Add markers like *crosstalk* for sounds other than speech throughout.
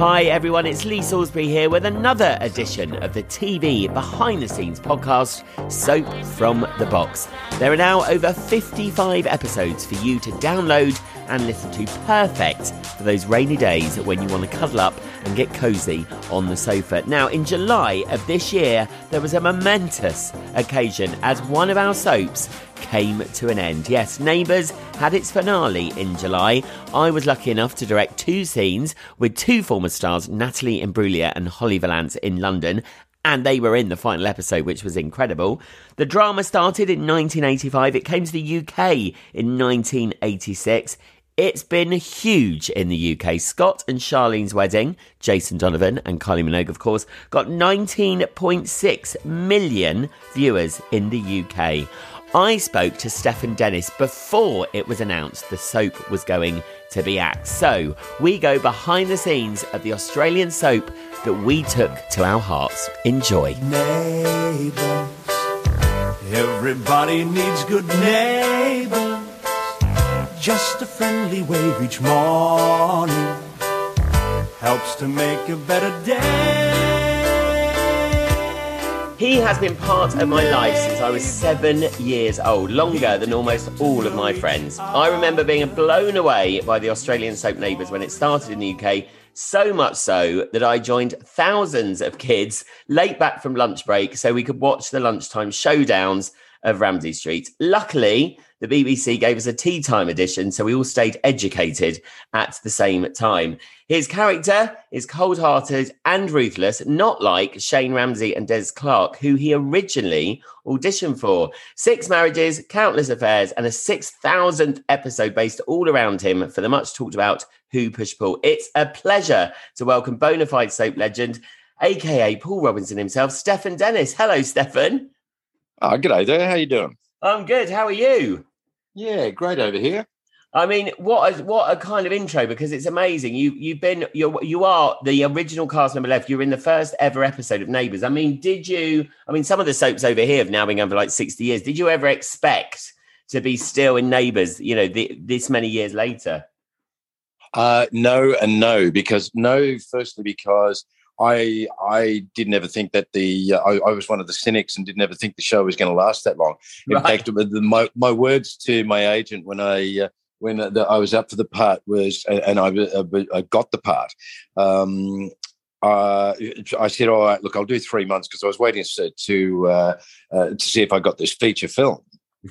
Hi everyone, it's Lee Salisbury here with another edition of the TV behind the scenes podcast, Soap from the Box. There are now over 55 episodes for you to download and listen to, perfect for those rainy days when you want to cuddle up and get cozy on the sofa. Now, in July of this year, there was a momentous occasion as one of our soaps came to an end. Yes, Neighbours had its finale in July. I was lucky enough to direct two scenes with two former stars, Natalie Imbruglia and Holly Valance in London. And they were in the final episode, which was incredible. The drama started in 1985. It came to the UK in 1986. It's been huge in the UK. Scott and Charlene's wedding, Jason Donovan and Kylie Minogue, of course, got 19.6 million viewers in the UK. I spoke to Stefan Dennis before it was announced the soap was going to be axed. So we go behind the scenes of the Australian soap that we took to our hearts. Enjoy. Neighbors, everybody needs good neighbors. Just a friendly wave each morning helps to make a better day. He has been part of my life since I was seven years old, longer than almost all of my friends. I remember being blown away by the Australian soap Neighbours when it started in the UK, so much so that I joined thousands of kids late back from lunch break so we could watch the lunchtime showdowns of Ramsay Street. Luckily, the BBC gave us a tea time edition, so we all stayed educated at the same time. His character is cold hearted and ruthless, not like Shane Ramsay and Des Clarke, who he originally auditioned for. Six marriages, countless affairs, and a 6,000th episode based all around him for the much talked about Who Push Paul. It's a pleasure to welcome bona fide soap legend, aka Paul Robinson himself, Stefan Dennis. Hello, Stefan. Oh, g'day there. How you doing? I'm good. How are you? Yeah, great over here. I mean, what a, what a kind of intro because it's amazing. You you've been you you are the original cast member left. You're in the first ever episode of Neighbours. I mean, did you? I mean, some of the soaps over here have now been going for like sixty years. Did you ever expect to be still in Neighbours? You know, the, this many years later. Uh, no, and no, because no. Firstly, because I I didn't ever think that the uh, I, I, was one of the cynics and didn't ever think the show was going to last that long. In right. fact, the, my my words to my agent when I uh, when the, I was up for the part was and I, uh, I got the part. Um, uh, I said, "All right, look, I'll do three months because I was waiting to to, uh, uh, to see if I got this feature film."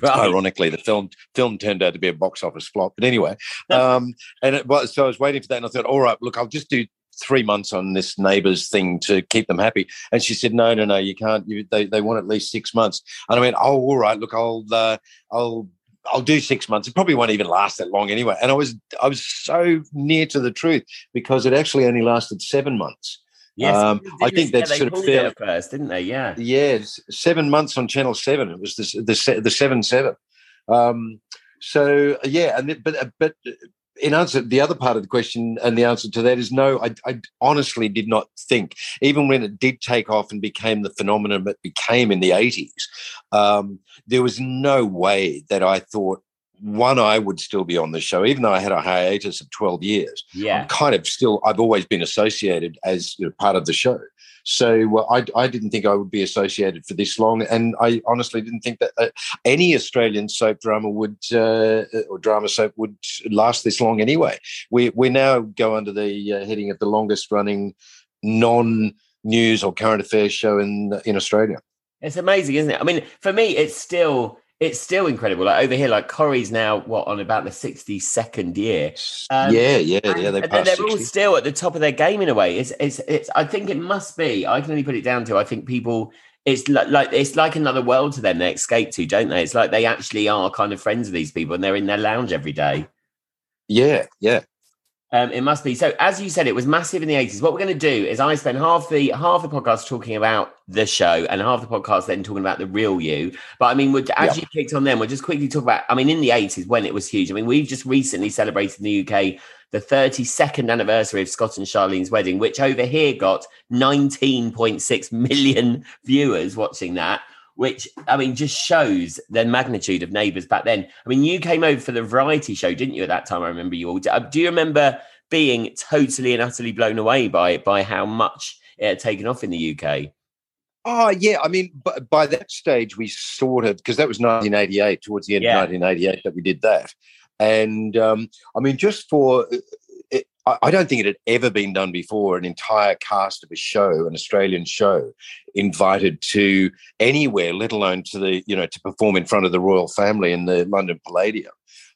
Right. Ironically, the film film turned out to be a box office flop. But anyway, *laughs* um, and it was, so I was waiting for that, and I thought, "All right, look, I'll just do three months on this neighbours thing to keep them happy. And she said, no, no, no, you can't. You, they, they want at least six months. And I went, oh, all right, look, I'll, uh, I'll, I'll do six months. It probably won't even last that long anyway. And I was, I was so near to the truth because it actually only lasted seven months. Yes, um, I think that's yeah, sort of fair. First, didn't they? Yeah, yeah, seven months on Channel Seven. It was the the, the seven seven. Um, so yeah, and but but in answer the other part of the question and the answer to that is no I, I, honestly did not think even when it did take off and became the phenomenon it became in the 80s um, there was no way that i thought one, I would still be on the show, even though I had a hiatus of 12 years. Yeah. I'm kind of still, I've always been associated as you know, part of the show. So uh, I, I didn't think I would be associated for this long, and I honestly didn't think that uh, any Australian soap drama would uh, or drama soap would last this long anyway. We we now go under the uh, heading of the longest running non news or current affairs show in in Australia. It's amazing, isn't it? I mean, for me, it's still it's still incredible. Like over here, like Corrie's now what on about the sixty second year. Um, yeah, yeah, yeah. They they're 60. all still at the top of their game in a way. It's it's it's. I think it must be. I can only put it down to. I think people. It's like, like it's like another world to them. They escape to, don't they? It's like they actually are kind of friends with these people, and they're in their lounge every day. Yeah, yeah. Um, it must be. So, as you said, it was massive in the eighties. What we're going to do is I spend half the half the podcast talking about the show, and half the podcast then talking about the real you. But I mean, as you kicked on, then we'll just quickly talk about. I mean, in the eighties when it was huge. I mean, we've just recently celebrated in the UK the 32nd anniversary of Scott and Charlene's wedding, which over here got 19.6 million viewers watching that which I mean just shows the magnitude of Neighbours back then. I mean, you came over for the variety show, didn't you? At that time, I remember you all. Uh, do you remember being totally and utterly blown away by by how much it had taken off in the UK? Oh ah, yeah, I mean, by, by that stage we sort of because that was 1988, towards the end yeah. of 1988 that we did that, and um, I mean, just for uh, I don't think it had ever been done before. An entire cast of a show, an Australian show, invited to anywhere, let alone to the you know to perform in front of the royal family in the London Palladium.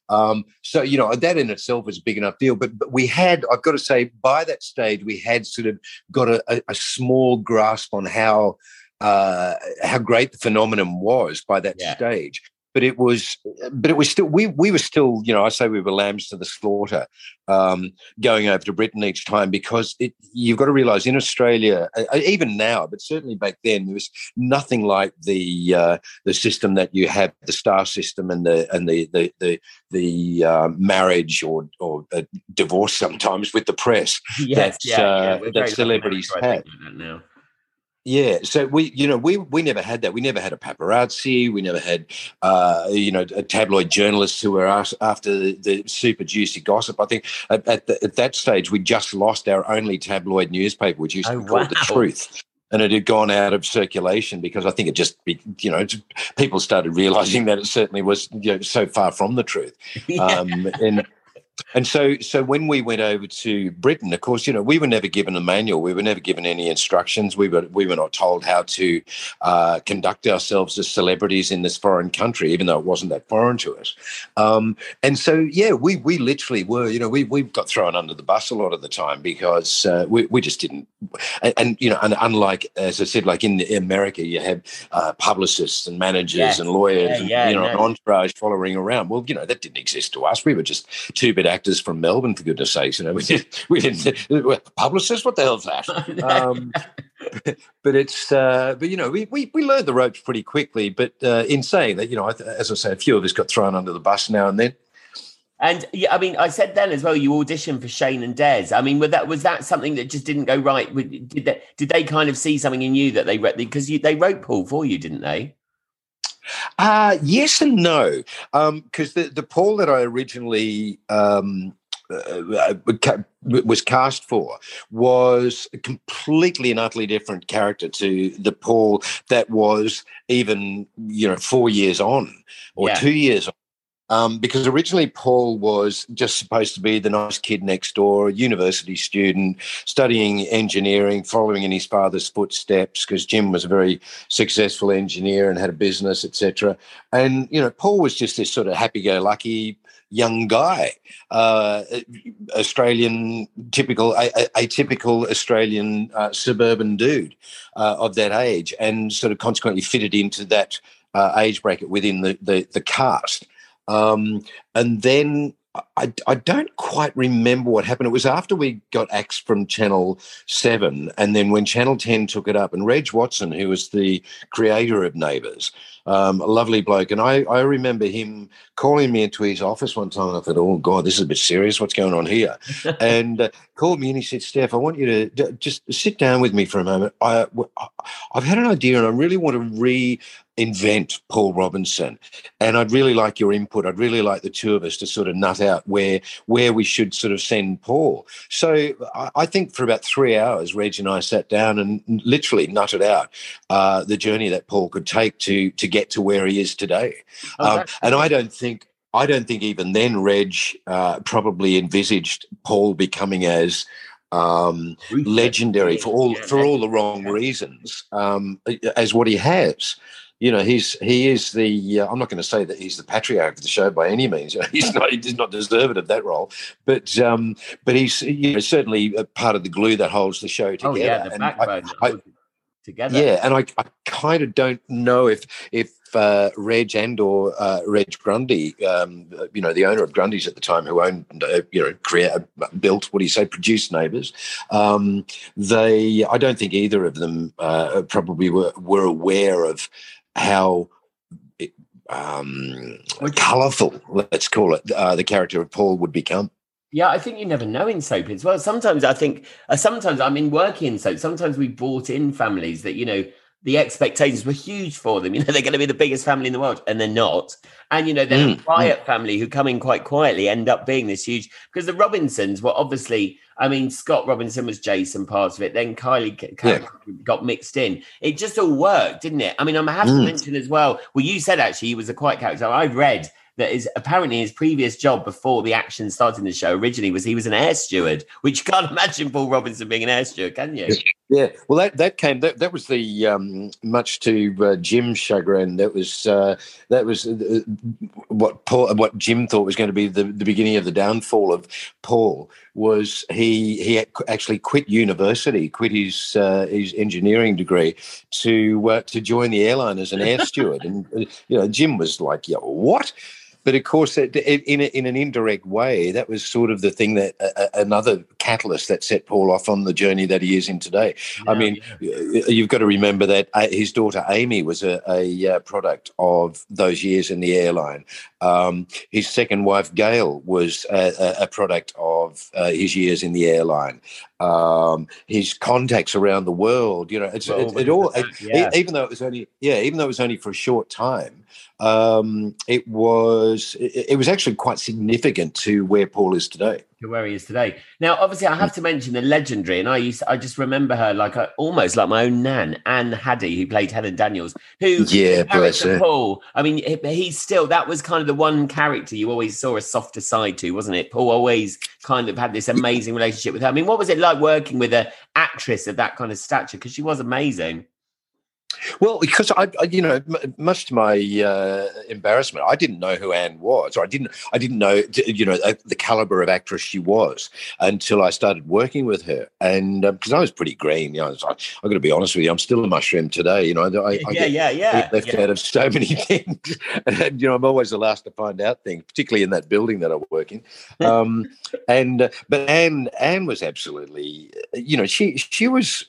Um, so you know that in itself was a big enough deal. But, but we had, I've got to say, by that stage, we had sort of got a, a, a small grasp on how uh, how great the phenomenon was by that yeah. stage but it was but it was still we we were still you know I say we were lambs to the slaughter um, going over to Britain each time because it, you've got to realize in Australia even now but certainly back then there was nothing like the uh, the system that you have the star system and the and the the the, the uh, marriage or or divorce sometimes with the press *laughs* yes, that yeah, yeah. that celebrities have now. Yeah, so we, you know, we we never had that. We never had a paparazzi. We never had, uh, you know, a tabloid journalists who were after the, the, super juicy gossip. I think at, at, the, at, that stage we just lost our only tabloid newspaper, which used to oh, be called wow. the Truth, and it had gone out of circulation because I think it just, you know, people started realizing that it certainly was you know, so far from the truth. *laughs* yeah. um, and and so, so when we went over to Britain, of course, you know, we were never given a manual. We were never given any instructions. We were we were not told how to uh, conduct ourselves as celebrities in this foreign country, even though it wasn't that foreign to us. Um, and so, yeah, we we literally were. You know, we we got thrown under the bus a lot of the time because uh, we we just didn't. And, and, you know, and unlike as I said, like in America, you have uh, publicists and managers and lawyers, yeah, and, you know, no. an entourage following around. Well, you know, that didn't exist to us. We were just two bit actors from Melbourne, for goodness sakes. You know, we, *laughs* did, we didn't publicists. What the hell's that? *laughs* Um, *laughs* but it's uh, but you know we, we we learned the ropes pretty quickly. But uh, in saying that, you know, as I say, a few of us got thrown under the bus now and then. And yeah, I mean, I said then as well. You auditioned for Shane and Des. I mean, was that was that something that just didn't go right? Did they did they kind of see something in you that they because you they wrote Paul for you, didn't they? Uh, yes and no, because um, the the Paul that I originally um, uh, uh was cast for was a completely and utterly different character to the Paul that was even you know four years on or yeah. two years on um, because originally Paul was just supposed to be the nice kid next door, a university student, studying engineering, following in his father's footsteps, because Jim was a very successful engineer and had a business, etc. And you know, Paul was just this sort of happy-go-lucky young guy, uh, Australian, typical, a, a typical Australian uh, suburban dude uh, of that age, and sort of consequently fitted into that uh, age bracket within the, the, the cast. Um, and then I, I, don't quite remember what happened. It was after we got axed from Channel 7, and then when Channel 10 took it up, and Reg Watson, who was the creator of Neighbours, um, a lovely bloke, and I, I remember him calling me into his office one time, and I thought, oh, God, this is a bit serious. What's going on here? *laughs* and uh, called me and he said, Steph, I want you to d- just sit down with me for a moment. I, I've had an idea, and I really want to re invent Paul Robinson. And I'd really like your input. I'd really like the two of us to sort of nut out where where we should sort of send Paul. So I, I think for about three hours, Reg and I sat down and literally nutted out uh, the journey that Paul could take to to get to where he is today. Oh, um, and I don't think I don't think even then Reg uh, probably envisaged Paul becoming as um, legendary for all for all the wrong reasons um, as what he has. You know, he's he is the. Uh, I'm not going to say that he's the patriarch of the show by any means. *laughs* he's not. He's not deserving of that role, but um, but he's you know certainly part of the glue that holds the show together. Oh yeah, the backbone. I, I, together. Yeah, and I, I kind of don't know if if uh, Reg and or uh, Reg Grundy, um, you know, the owner of Grundy's at the time, who owned, uh, you know, create, built, what do you say, produced Neighbours. Um, they, I don't think either of them uh, probably were, were aware of how um, colourful, let's call it, uh, the character of Paul would become. Yeah, I think you never know in soap as well. Sometimes I think, uh, sometimes I mean, working in soap, sometimes we brought in families that, you know, the expectations were huge for them. *laughs* You know, they're going to be the biggest family in the world, and they're not. And you know, then mm, a quiet mm. family who come in quite quietly end up being this huge because the Robinsons were obviously. I mean, Scott Robinson was Jason part of it. Then Kylie yeah. got mixed in. It just all worked, didn't it? I mean, I'm have mm. to mention as well. Well, you said actually he was a quiet character. I read that is apparently his previous job before the action started in the show originally was he was an air steward, which you can't *laughs* imagine Paul Robinson being an air steward, can you? Yeah, well, that that came that, that was the um, much to uh, Jim's chagrin. That was uh, that was uh, what Paul what Jim thought was going to be the, the beginning of the downfall of Paul was he he actually quit university, quit his uh, his engineering degree to uh, to join the airline as an air steward, and uh, you know Jim was like, "Yeah, what?" But of course, in, a, in an indirect way, that was sort of the thing that uh, another catalyst that set Paul off on the journey that he is in today. Yeah, I mean, yeah. you've got to remember that uh, his daughter Amy was a, a uh, product of those years in the airline. Um, his second wife Gail was a, a product of uh, his years in the airline. Um, his contacts around the world, you know, it's, well, it, it, all. Yeah. even though it was only, yeah, even though it was only for a short time, um, it was it, it, was actually quite significant to where Paul is today. To where he is today. Now, obviously, I have to mention the legendary, and I used to, I just remember her like a, almost like my own nan, Anne Haddy, who played Helen Daniels. Who yeah, bless her. Paul. I mean, he's still that was kind of the one character you always saw a softer side to, wasn't it? Paul always kind of had this amazing relationship with her. I mean, what was it like working with an actress of that kind of stature? Because she was amazing. Well, because I, I you know, much to my uh, embarrassment, I didn't know who Anne was, or I didn't, I didn't know, you know, uh, the caliber of actress she was until I started working with her, and because um, I was pretty green, you know, I was like, I'm going to be honest with you, I'm still a mushroom today. You know, I, I yeah, yeah, yeah, left yeah. out of so many *laughs* things, and you know, I'm always the last to find out things, particularly in that building that I work in. *laughs* Um, and uh, but Anne, Anne was absolutely, you know, she she was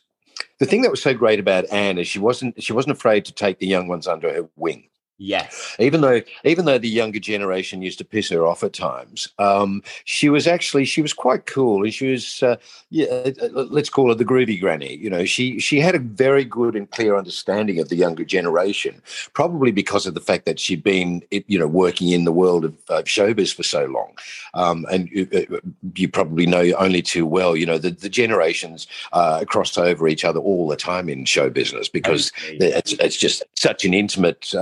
the thing that was so great about Anne is she wasn't she wasn't afraid to take the young ones under her wing. Yes. Even though even though the younger generation used to piss her off at times, um, she was actually she was quite cool, and she was uh, yeah, uh, uh, let's call her the groovy granny. You know, she she had a very good and clear understanding of the younger generation, probably because of the fact that she'd been you know working in the world of uh, showbiz for so long, um, and you, uh, you, probably know only too well. You know, the the generations uh, cross over each other all the time in show business because it's, it's just such an intimate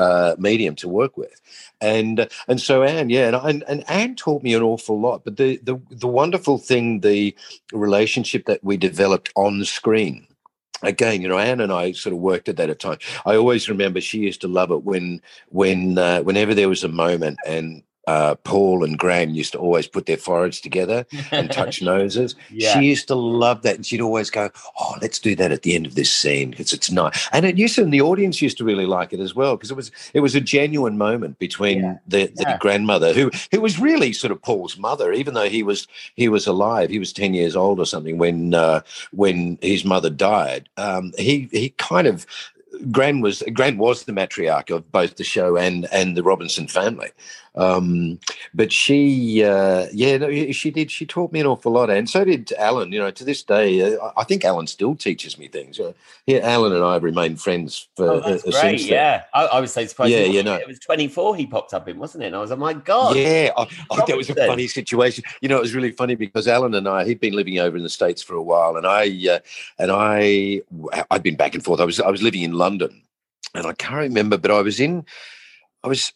medium to work with. And and so Anne, yeah, and, and and Anne taught me an awful lot. But the the the wonderful thing, the relationship that we developed on screen again, you know, Anne and I sort of worked at that at. I always remember she used to love it when, when, uh, whenever there was a moment and uh, Paul and Graham used to always put their foreheads together and touch *laughs* noses. Yeah. She used to love that, and she'd always go, "Oh, let's do that at the end of this scene because it's nice." And it used to, and the audience used to really like it as well because it was it was a genuine moment between yeah. the, the yeah. grandmother who who was really sort of Paul's mother, even though he was he was alive. He was ten years old or something when uh, when his mother died. Um, he he kind of Gran was Gran was the matriarch of both the show and and the Robinson family. Um, but she, uh, yeah, no, she did. She taught me an awful lot, and so did Alan. You know, to this day, uh, I think Alan still teaches me things. Yeah, Alan and I have remained friends for oh, that's uh, great. Yeah, I, I, was so surprised. Yeah, you know, it was twenty four. He popped up in, wasn't it? And I was like, my god. Yeah, I, I, that was a funny situation. You know, it was really funny because Alan and I, he'd been living over in the states for a while, and I, uh, and I, I'd been back and forth. I was, I was living in London, and I can't remember, but I was in. I was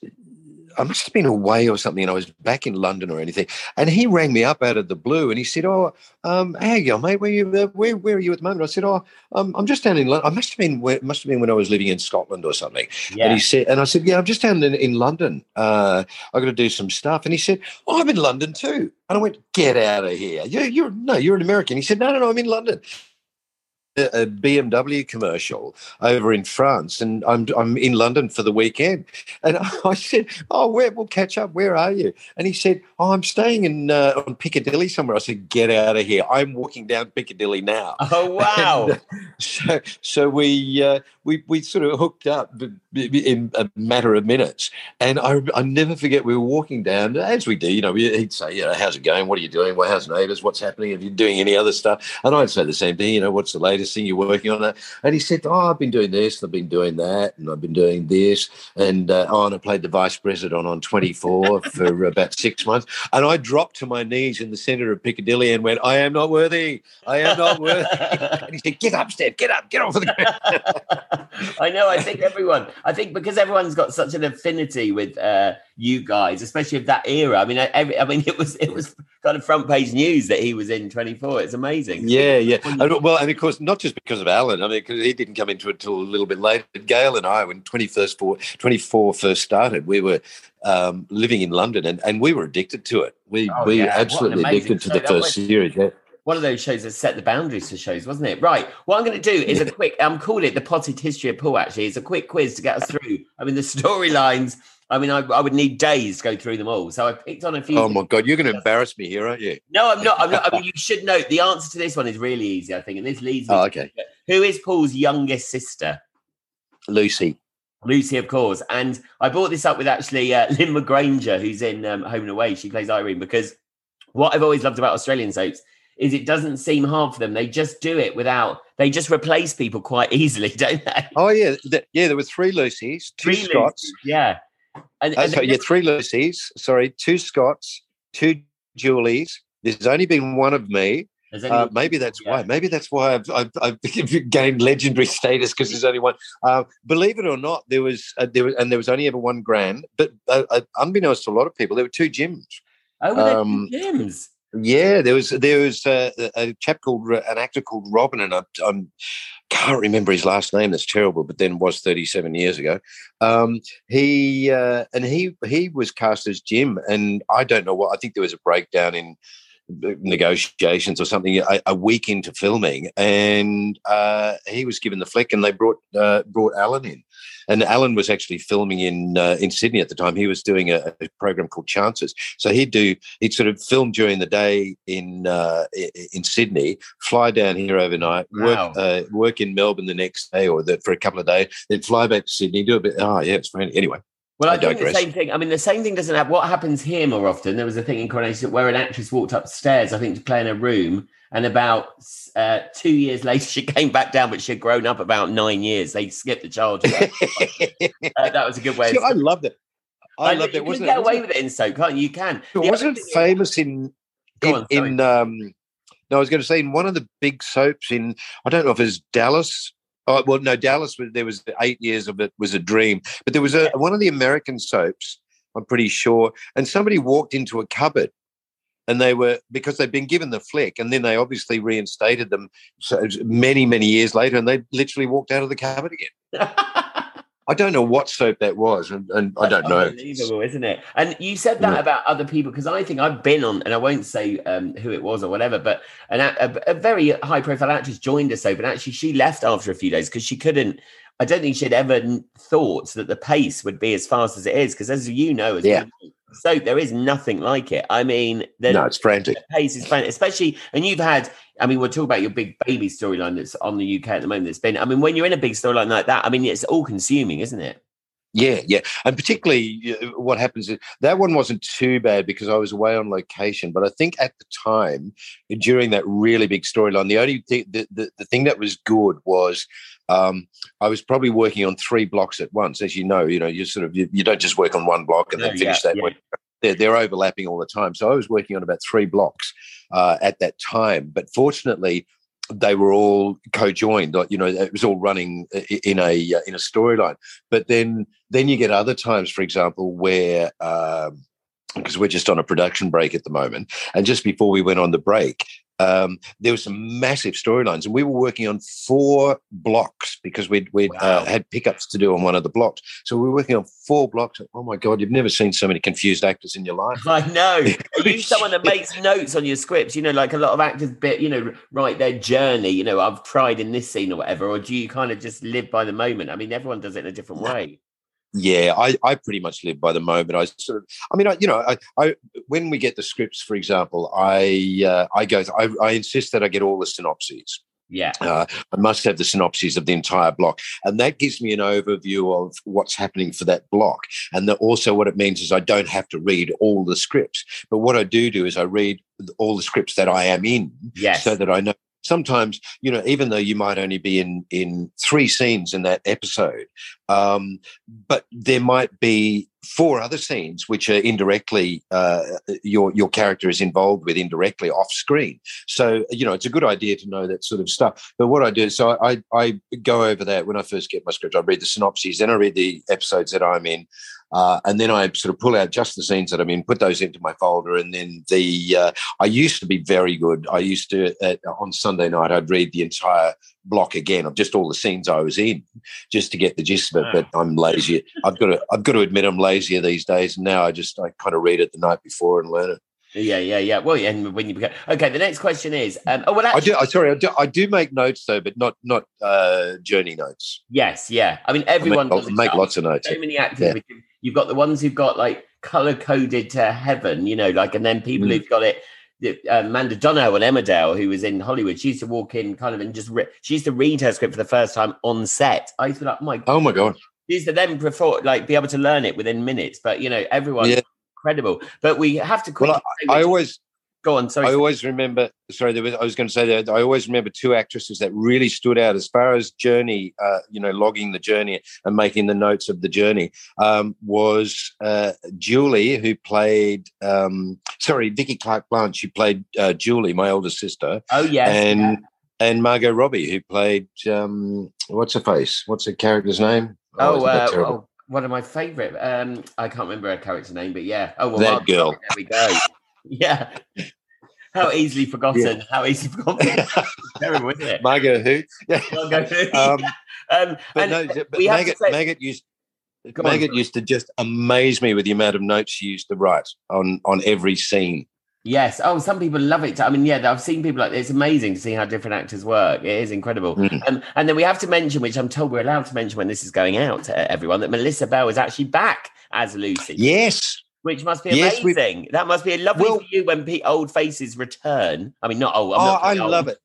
I must have been away or something, and I was back in London or anything. And he rang me up out of the blue, and he said, "Oh, um, how you mate? Where you? Uh, where Where are you at the moment?" I said, "Oh, um, I'm just down in London. I must have been. Where, must have been when I was living in Scotland or something." Yeah. And he said, and I said, "Yeah, I'm just down in, in London. Uh, I got to do some stuff." And he said, "Oh, I'm in London too." And I went, "Get out of here! You, you're no, you're an American." He said, "No, no, no, I'm in London." A BMW commercial over in France, and I'm I'm in London for the weekend. And *laughs* I said, "Oh, where we'll catch up? Where are you?" And he said, "Oh, I'm staying in uh, on Piccadilly somewhere." I said, "Get out of here! I'm walking down Piccadilly now." *laughs* Oh wow! And, uh, so so we uh, we we sort of hooked up in a matter of minutes, and I I never forget we were walking down as we do. You know, he'd say, "You know, how's it going? What are you doing? Well, how's neighbours? What's happening? Are you doing any other stuff?" And I'd say the same thing. You know, what's the latest? Thing you're working on that. And he said, Oh, I've been doing this, I've been doing that, and I've been doing this. And uh, oh, and I played the vice president on 24 *laughs* for about six months. And I dropped to my knees in the center of Piccadilly and went, I am not worthy. I am not worthy. *laughs* and he said, Get up, Steph, get up, get off of the ground. *laughs* I know. I think everyone, I think because everyone's got such an affinity with uh, you guys, especially of that era. I mean, every, I mean, *laughs* it was it was kind of front page news that he was in 24. It's amazing. Yeah, yeah. And, well, and of course, not just because of Alan. I mean, because he didn't come into it till a little bit later. Gail and I, when 21st 24 first started, we were um, living in London and, and we were addicted to it. We oh, we yeah. absolutely addicted to the first series. Yeah one of those shows that set the boundaries for shows, wasn't it? Right. What I'm going to do is a quick. I'm calling it the potted history of Paul. Actually, it's a quick quiz to get us through. I mean, the storylines I mean, I, I, would need days to go through them all. So I picked on a few. Oh my god, you're going to embarrass me here, aren't you? No, I'm not. I'm not. I mean, you should know the answer to this one is really easy, I think, and this leads. Me oh, okay. To, who is Paul's youngest sister? Lucy. Lucy, of course. And I brought this up with actually uh, *laughs* Lynn McGranger, who's in um, Home and Away. She plays Irene because what I've always loved about Australian soaps is it doesn't seem hard for them. They just do it without. They just replace people quite *laughs* easily, don't they? Oh yeah, yeah. There were three Lucys, two three Scotts. Lucy's, yeah. And, and so, yeah, three Lucys. Sorry, two Scotts, two Julies. There's only been one of me. Uh, maybe that's yeah. why. Maybe that's why I've, I've, I've *laughs* gained legendary status because there's only one. Uh, believe it or not, there was uh, there was, and there was only ever one Gran. But uh, uh, unbeknownst to a lot of people, there were two Jims. Oh, um, Jims. Yeah, there was there was a, a chap called an actor called Robin, and I, I can't remember his last name. That's terrible, but then was thirty seven years ago. Um, he uh, and he he was cast as Jim, and I don't know what. I think there was a breakdown in negotiations or something a, a week into filming, and uh, he was given the flick, and they brought uh, brought Alan in, and Alan was actually filming in uh, in Sydney at the time. He was doing a, a, program called Chances, so he'd do he'd sort of film during the day in uh, in Sydney, fly down here overnight, wow. work uh, work in Melbourne the next day or the, for a couple of days, then fly back to Sydney, do a bit. Oh yeah, it's funny. Anyway, well, I, I think the same thing. I mean, the same thing doesn't happen. What happens here more often? There was a thing in Coronation where an actress walked upstairs, I think, to play in a room, and about uh, two years *laughs* later, she came back down, but she had grown up about nine years. They skipped the child. *laughs* uh, that was a good way. See, I loved it. I, I loved it. You wasn't can get it? away with it in soap, can't you? You can. It wasn't famous in in, on, in um. No, I was going to say in one of the big soaps in I don't know if it's Dallas Oh well, no, Dallas was there was eight years of it was a dream, but there was a one of the American soaps. I'm pretty sure, and somebody walked into a cupboard, and they were because they'd been given the flick, and then they obviously reinstated them so many many years later, and they literally walked out of the cupboard again. *laughs* I don't know what soap that was, and, and I don't know. Unbelievable, isn't it? And you said that yeah. about other people because I think I've been on, and I won't say um, who it was or whatever, but an, a, a very high-profile actress joined a soap, and actually she left after a few days because she couldn't. I don't think she'd ever thought that the pace would be as fast as it is. Because as you know, as yeah. So there is nothing like it. I mean, the, no, it's frantic. The pace is frantic, especially, and you've had. I mean, we'll talk about your big baby storyline that's on the UK at the moment. That's been. I mean, when you're in a big storyline like that, I mean, it's all consuming, isn't it? Yeah, yeah, and particularly what happens is that one wasn't too bad because I was away on location. But I think at the time, during that really big storyline, the only thing the, the, the thing that was good was um, I was probably working on three blocks at once. As you know, you know, you sort of you, you don't just work on one block and then finish yeah, that. Yeah. They're, they're overlapping all the time. So I was working on about three blocks uh, at that time. But fortunately, they were all co-joined you know it was all running in a in a storyline. But then then you get other times for example where um, because we're just on a production break at the moment and just before we went on the break um, there were some massive storylines, and we were working on four blocks because we'd, we'd uh, wow. uh, had pickups to do on one of the blocks. So we were working on four blocks. Oh my god, you've never seen so many confused actors in your life. I know. *laughs* Are you someone that makes notes on your scripts? You know, like a lot of actors, bit you know, write their journey. You know, I've tried in this scene or whatever, or do you kind of just live by the moment? I mean, everyone does it in a different way. Yeah, I, I pretty much live by the moment. I sort of, I mean, I, you know, I, I when we get the scripts, for example, I uh, I go, I, I insist that I get all the synopses. Yeah, uh, I must have the synopses of the entire block, and that gives me an overview of what's happening for that block. And the, also, what it means is I don't have to read all the scripts, but what I do do is I read all the scripts that I am in, yes. so that I know sometimes you know even though you might only be in in three scenes in that episode um, but there might be four other scenes which are indirectly uh, your your character is involved with indirectly off screen. So you know it's a good idea to know that sort of stuff. But what i do so i i go over that. When i first get my script i read the synopses then i read the episodes that i'm in uh, and then I sort of pull out just the scenes that I'm in, put those into my folder, and then the uh, I used to be very good. I used to at, on Sunday night I'd read the entire block again of just all the scenes I was in, just to get the gist of it. But I'm lazy. I've got to I've got to admit I'm lazier these days. And now I just I kind of read it the night before and learn it. Yeah, yeah, yeah. Well, yeah, and when you become okay, the next question is, um, oh well, actually, I do. Sorry, I do, I do make notes though, but not not uh, journey notes. Yes, yeah. I mean, everyone I make, make lots of notes. So many actors. Yeah. You've got the ones who've got like color coded to heaven, you know, like, and then people mm. who've got it. Uh, Amanda Donohoe and Emmerdale, who was in Hollywood, she used to walk in kind of and just re- she used to read her script for the first time on set. I used to be like, oh my, oh my god, she used to then prefer like be able to learn it within minutes. But you know, everyone yeah. Incredible. But we have to. Well, I, I always Go on. Sorry. I always remember. Sorry, there was, I was going to say that I always remember two actresses that really stood out as far as journey. Uh, you know, logging the journey and making the notes of the journey um, was uh, Julie, who played. Um, sorry, Vicky Clark Blanche, who played uh, Julie, my older sister. Oh yes. And yeah. and Margot Robbie, who played um, what's her face? What's her character's name? Oh, oh, uh, oh one of my favorite. Um, I can't remember her character name, but yeah. Oh well, that girl. There we go. *laughs* yeah. How *laughs* easily forgotten. Yeah. How easily forgotten. *laughs* terrible, isn't it? Margot who? Yeah. Margot who. Um, um, but no, but Maggot, say, Maggot used Maggot used to just amaze me with the amount of notes she used to write on on every scene. Yes. Oh, some people love it. I mean, yeah, I've seen people like it's amazing to see how different actors work. It is incredible. Mm. Um, and then we have to mention, which I'm told we're allowed to mention when this is going out to everyone, that Melissa Bell is actually back as Lucy. Yes which must be yes, amazing. That must be a lovely well, for you when old faces return. I mean, not old. I'm oh, not I old. love it.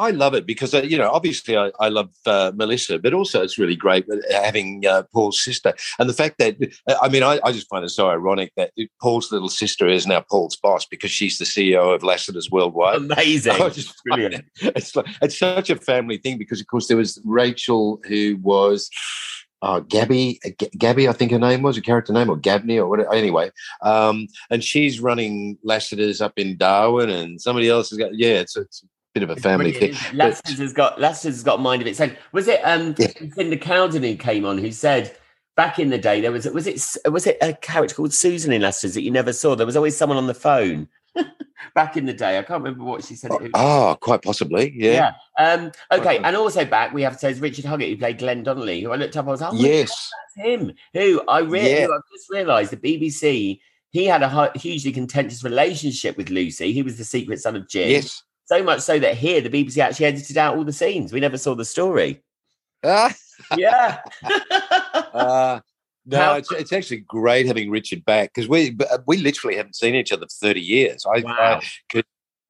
I love it because uh, you know, obviously, I, I love uh, Melissa, but also it's really great having uh, Paul's sister, and the fact that uh, I mean, I, I, just find it so ironic that Paul's little sister is now Paul's boss because she's the CEO of Lassiter's Worldwide. Amazing, *laughs* brilliant. It. It's like it's such a family thing because, of course, there was Rachel who was uh, Gabby, G- Gabby, I think her name was a character name, or Gabney, or whatever. Anyway, um, and she's running Lassiter's up in Darwin, and somebody else has got. Yeah, it's, it's bit of a family thing. Lassiter's has got has got a mind of its own. Was it um yeah. Cinda Cowden who came on who said? Back in the day, there was was it was it a character called Susan in Lassiter's that you never saw? There was always someone on the phone *laughs* back in the day. I can't remember what she said. Oh, oh quite possibly. Yeah. yeah. Um, okay. And also back, we have to say is Richard Huggett, who played Glenn Donnelly, who I looked up. I was like, oh, yes, that's him. Who I really, yeah. I've just realised the BBC. He had a hugely contentious relationship with Lucy. He was the secret son of Jim. Yes. So much so that here the BBC actually edited out all the scenes. We never saw the story. Ah. *laughs* yeah. uh, No, How- it's, it's actually great having Richard back because we uh, we literally haven't seen each other for thirty years. I, Wow. I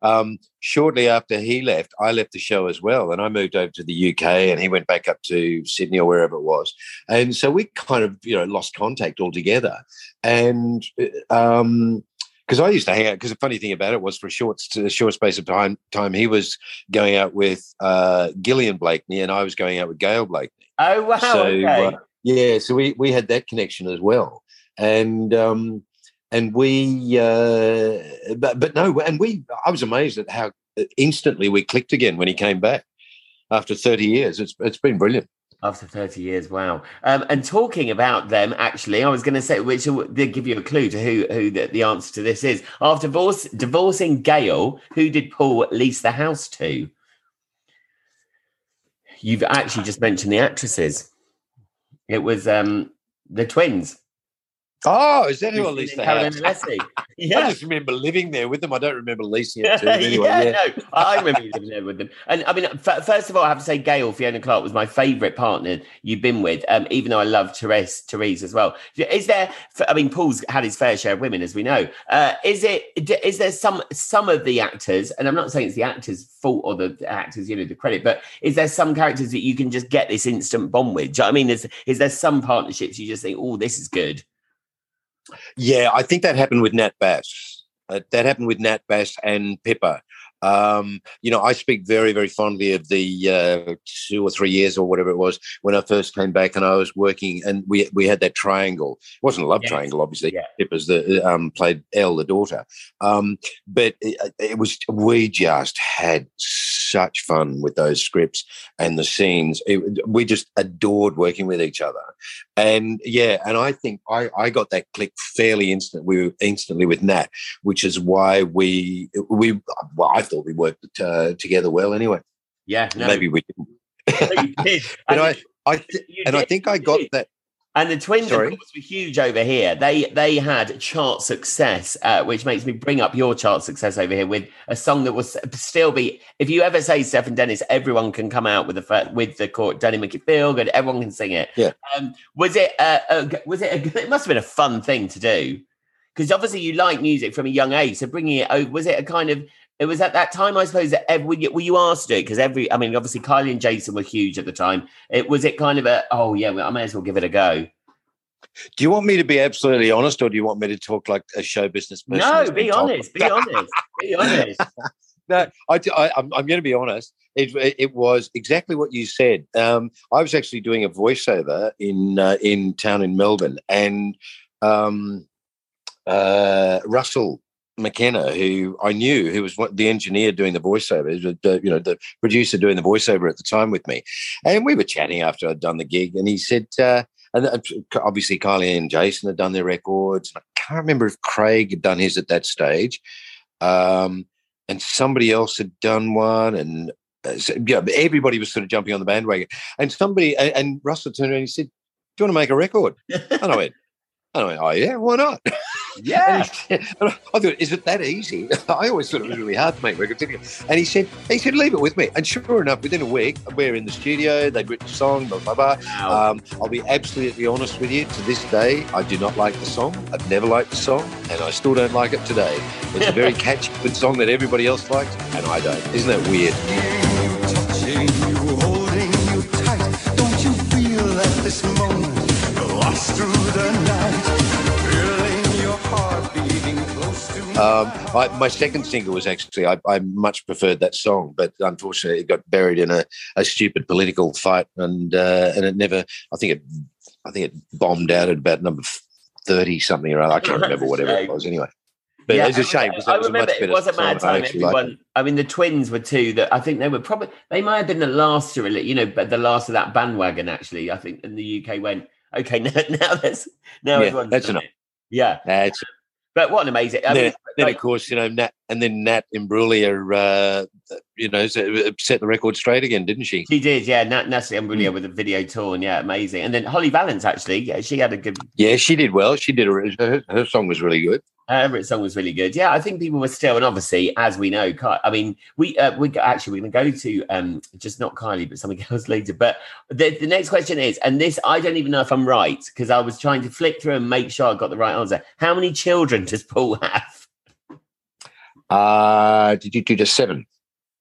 um, shortly after he left, I left the show as well, and I moved over to the UK, and he went back up to Sydney or wherever it was, and so we kind of you know lost contact altogether, and um. Because I used to hang out. Because the funny thing about it was, for a short, a short space of time, time he was going out with uh, Gillian Blakeney, and I was going out with Gayle Blakeney. Oh wow! So, okay. uh, yeah, so we we had that connection as well, and um, and we, uh, but but no, and we. I was amazed at how instantly we clicked again when he came back after thirty years. It's it's been brilliant. After 30 years, wow. Um, and talking about them, actually, I was going to say, which will give you a clue to who who the, the answer to this is. After divorce, divorcing Gail, who did Paul lease the house to? You've actually just mentioned the actresses. It was um, the twins. Oh, is that who I Christine leased and the Caroline house? Leslie. *laughs* I just remember living there with them. I don't remember leasing it to them *laughs* anyway. yeah, yeah. no, I remember living there with them. And I mean, f- first of all, I have to say, Gail Fiona Clark was my favourite partner you've been with. Um, even though I love Terese, Terese as well. Is there? I mean, Paul's had his fair share of women, as we know. Uh, is it? Is there some some of the actors? And I'm not saying it's the actors' fault or the actors, you know, the credit, but is there some characters that you can just get this instant bond with? Do you know what I mean? Is is there some partnerships you just think, oh, this is good? Yeah, I think that happened with Nat Bass. Uh, that happened with Nat Bass and Pippa. Um, you know, I speak very, very fondly of the uh, two or three years or whatever it was when I first came back, and I was working, and we we had that triangle. It wasn't a love Yes. triangle, obviously. Yeah. Pippa's the um, played Elle, the daughter, um, but it, it was we just had such fun with those scripts and the scenes. It, we just adored working with each other, and yeah, and I think I I got that click fairly instant. We were instantly with Nat, which is why we we well, I thought we worked uh, together well anyway. Yeah, no, Maybe we didn't. you did. *laughs* And I, I th- and I think I got that. And the twins, Sorry? of course, were huge over here. They they had chart success, uh, which makes me bring up your chart success over here with a song that will still be. If you ever say Stefan Dennis, everyone can come out with the with the court. Danny make it feel good. Everyone can sing it. Yeah. Um, was it? Uh, uh, was it? A, *laughs* it must have been a fun thing to do because obviously you like music from a young age. So bringing it over, was it a kind of? It was at that time, I suppose, that every, were, you, asked to do it? Because every, I mean, obviously Kylie and Jason were huge at the time. It was it kind of a, oh yeah, I may as well give it a go. Do you want me to be absolutely honest, or do you want me to talk like a show business person? No, be *laughs* honest. Be honest. Be *laughs* honest. No, I, I, I'm, I'm going to be honest. It, it was exactly what you said. Um, I was actually doing a voiceover in uh, in town in Melbourne, and um, uh, Russell McKenna, who I knew, who was the engineer doing the voiceover, the, you know, the producer doing the voiceover at the time with me, and we were chatting after I'd done the gig, and he said, uh, and uh, obviously Kylie and Jason had done their records. I can't remember if Craig had done his at that stage. Um, and somebody else had done one, and uh, so, yeah, everybody was sort of jumping on the bandwagon. And somebody, and, and Russell turned around and he said, "Do you want to make a record?" And I went, *laughs* "I went, oh yeah, why not?" *laughs* yeah. And, he said, and I thought, "Is it that easy?" *laughs* I always thought it was really hard to make records. didn't? And he said, "He said, leave it with me." And sure enough, within a week, we're in the studio. They'd written a song, blah blah blah. Wow. Um, I'll be absolutely honest with you. To this day, I do not like the song. I've never liked the song, and I still don't like it today. It's a very *laughs* catchy, good song that everybody else likes, and I don't. Isn't that weird? touching you, holding you tight. Don't you feel at this moment lost through the night, Um, I, my second single was actually I, I much preferred that song, but unfortunately, it got buried in a, a stupid political fight, and uh, and it never. I think it. I think it bombed out at about number thirty something or other. I can't *laughs* remember whatever it was anyway. But Yeah, it's a I shame because I remember it was a mad time. it. Everyone, I mean, the twins were two that I think they were probably they might have been the last to really, you know, but the last of that bandwagon. Actually, I think in the UK went okay. *laughs* Now, now there's now Yeah, everyone's that's enough. it. Yeah, That's but what an amazing. I then, mean, then like- of course, you know, Nat, and then Nat Imbruglia, uh, you know, set the record straight again, didn't she? She did, yeah. Nat Natalie Imbruglia mm. with a video tour, and yeah, amazing. And then Holly Valance, actually, yeah, she had a good. Yeah, she did well. She did. A, her, her song was really good. Her song was really good. Yeah, I think people were still, and obviously, as we know, I mean, we uh, we actually we're going to go to um just not Kylie, but something *laughs* else later. But the, the next question is, and this I don't even know if I'm right because I was trying to flick through and make sure I got the right answer. How many children does Paul have? Uh did you do just seven?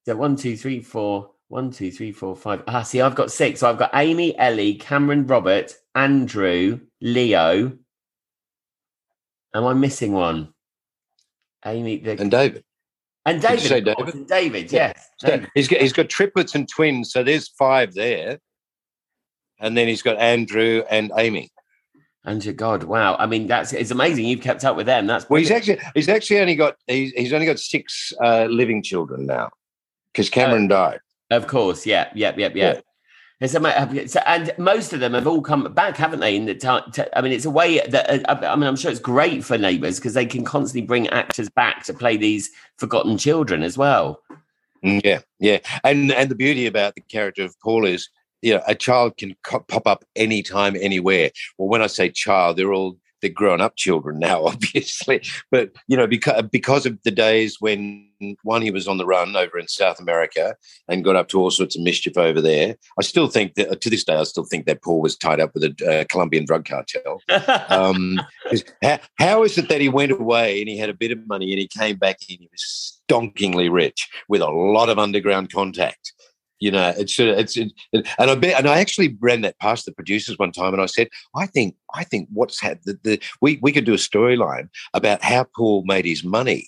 So one, two, three, four. One, two, three, four, five. Ah, see, I've got six. So I've got Amy, Ellie, Cameron, Robert, Andrew, Leo, Am I missing one? Amy the... and David. And David, say David? David, yes. So David. He's got he's got triplets and twins, so there's five there. And then he's got Andrew and Amy. And your God, wow! I mean, that's it's amazing. You've kept up with them. That's well. He's actually he's actually only got he's, he's only got six uh, living children now because Cameron uh, died. Of course, yeah, yep, yep, yep. Yeah. And most of them have all come back, haven't they? In the time, I mean, it's a way that uh, I mean, I'm sure it's great for Neighbours because they can constantly bring actors back to play these forgotten children as well. Mm, yeah, yeah, and and the beauty about the character of Paul is, you know, a child can co- pop up anytime, anywhere. Well, when I say child, they're all they're grown up children *laughs* now, obviously. But you know, because because of the days when one he was on the run over in South America and got up to all sorts of mischief over there. I still think that to this day, I still think that Paul was tied up with a uh, Colombian drug cartel. um, *laughs* how, how is it that he went away and he had a bit of money and he came back and he was stonkingly rich with a lot of underground contact? You know, it's it's, it, and I bet, and I actually ran that past the producers one time, and I said, I think, I think what's had the, the we we could do a storyline about how Paul made his money,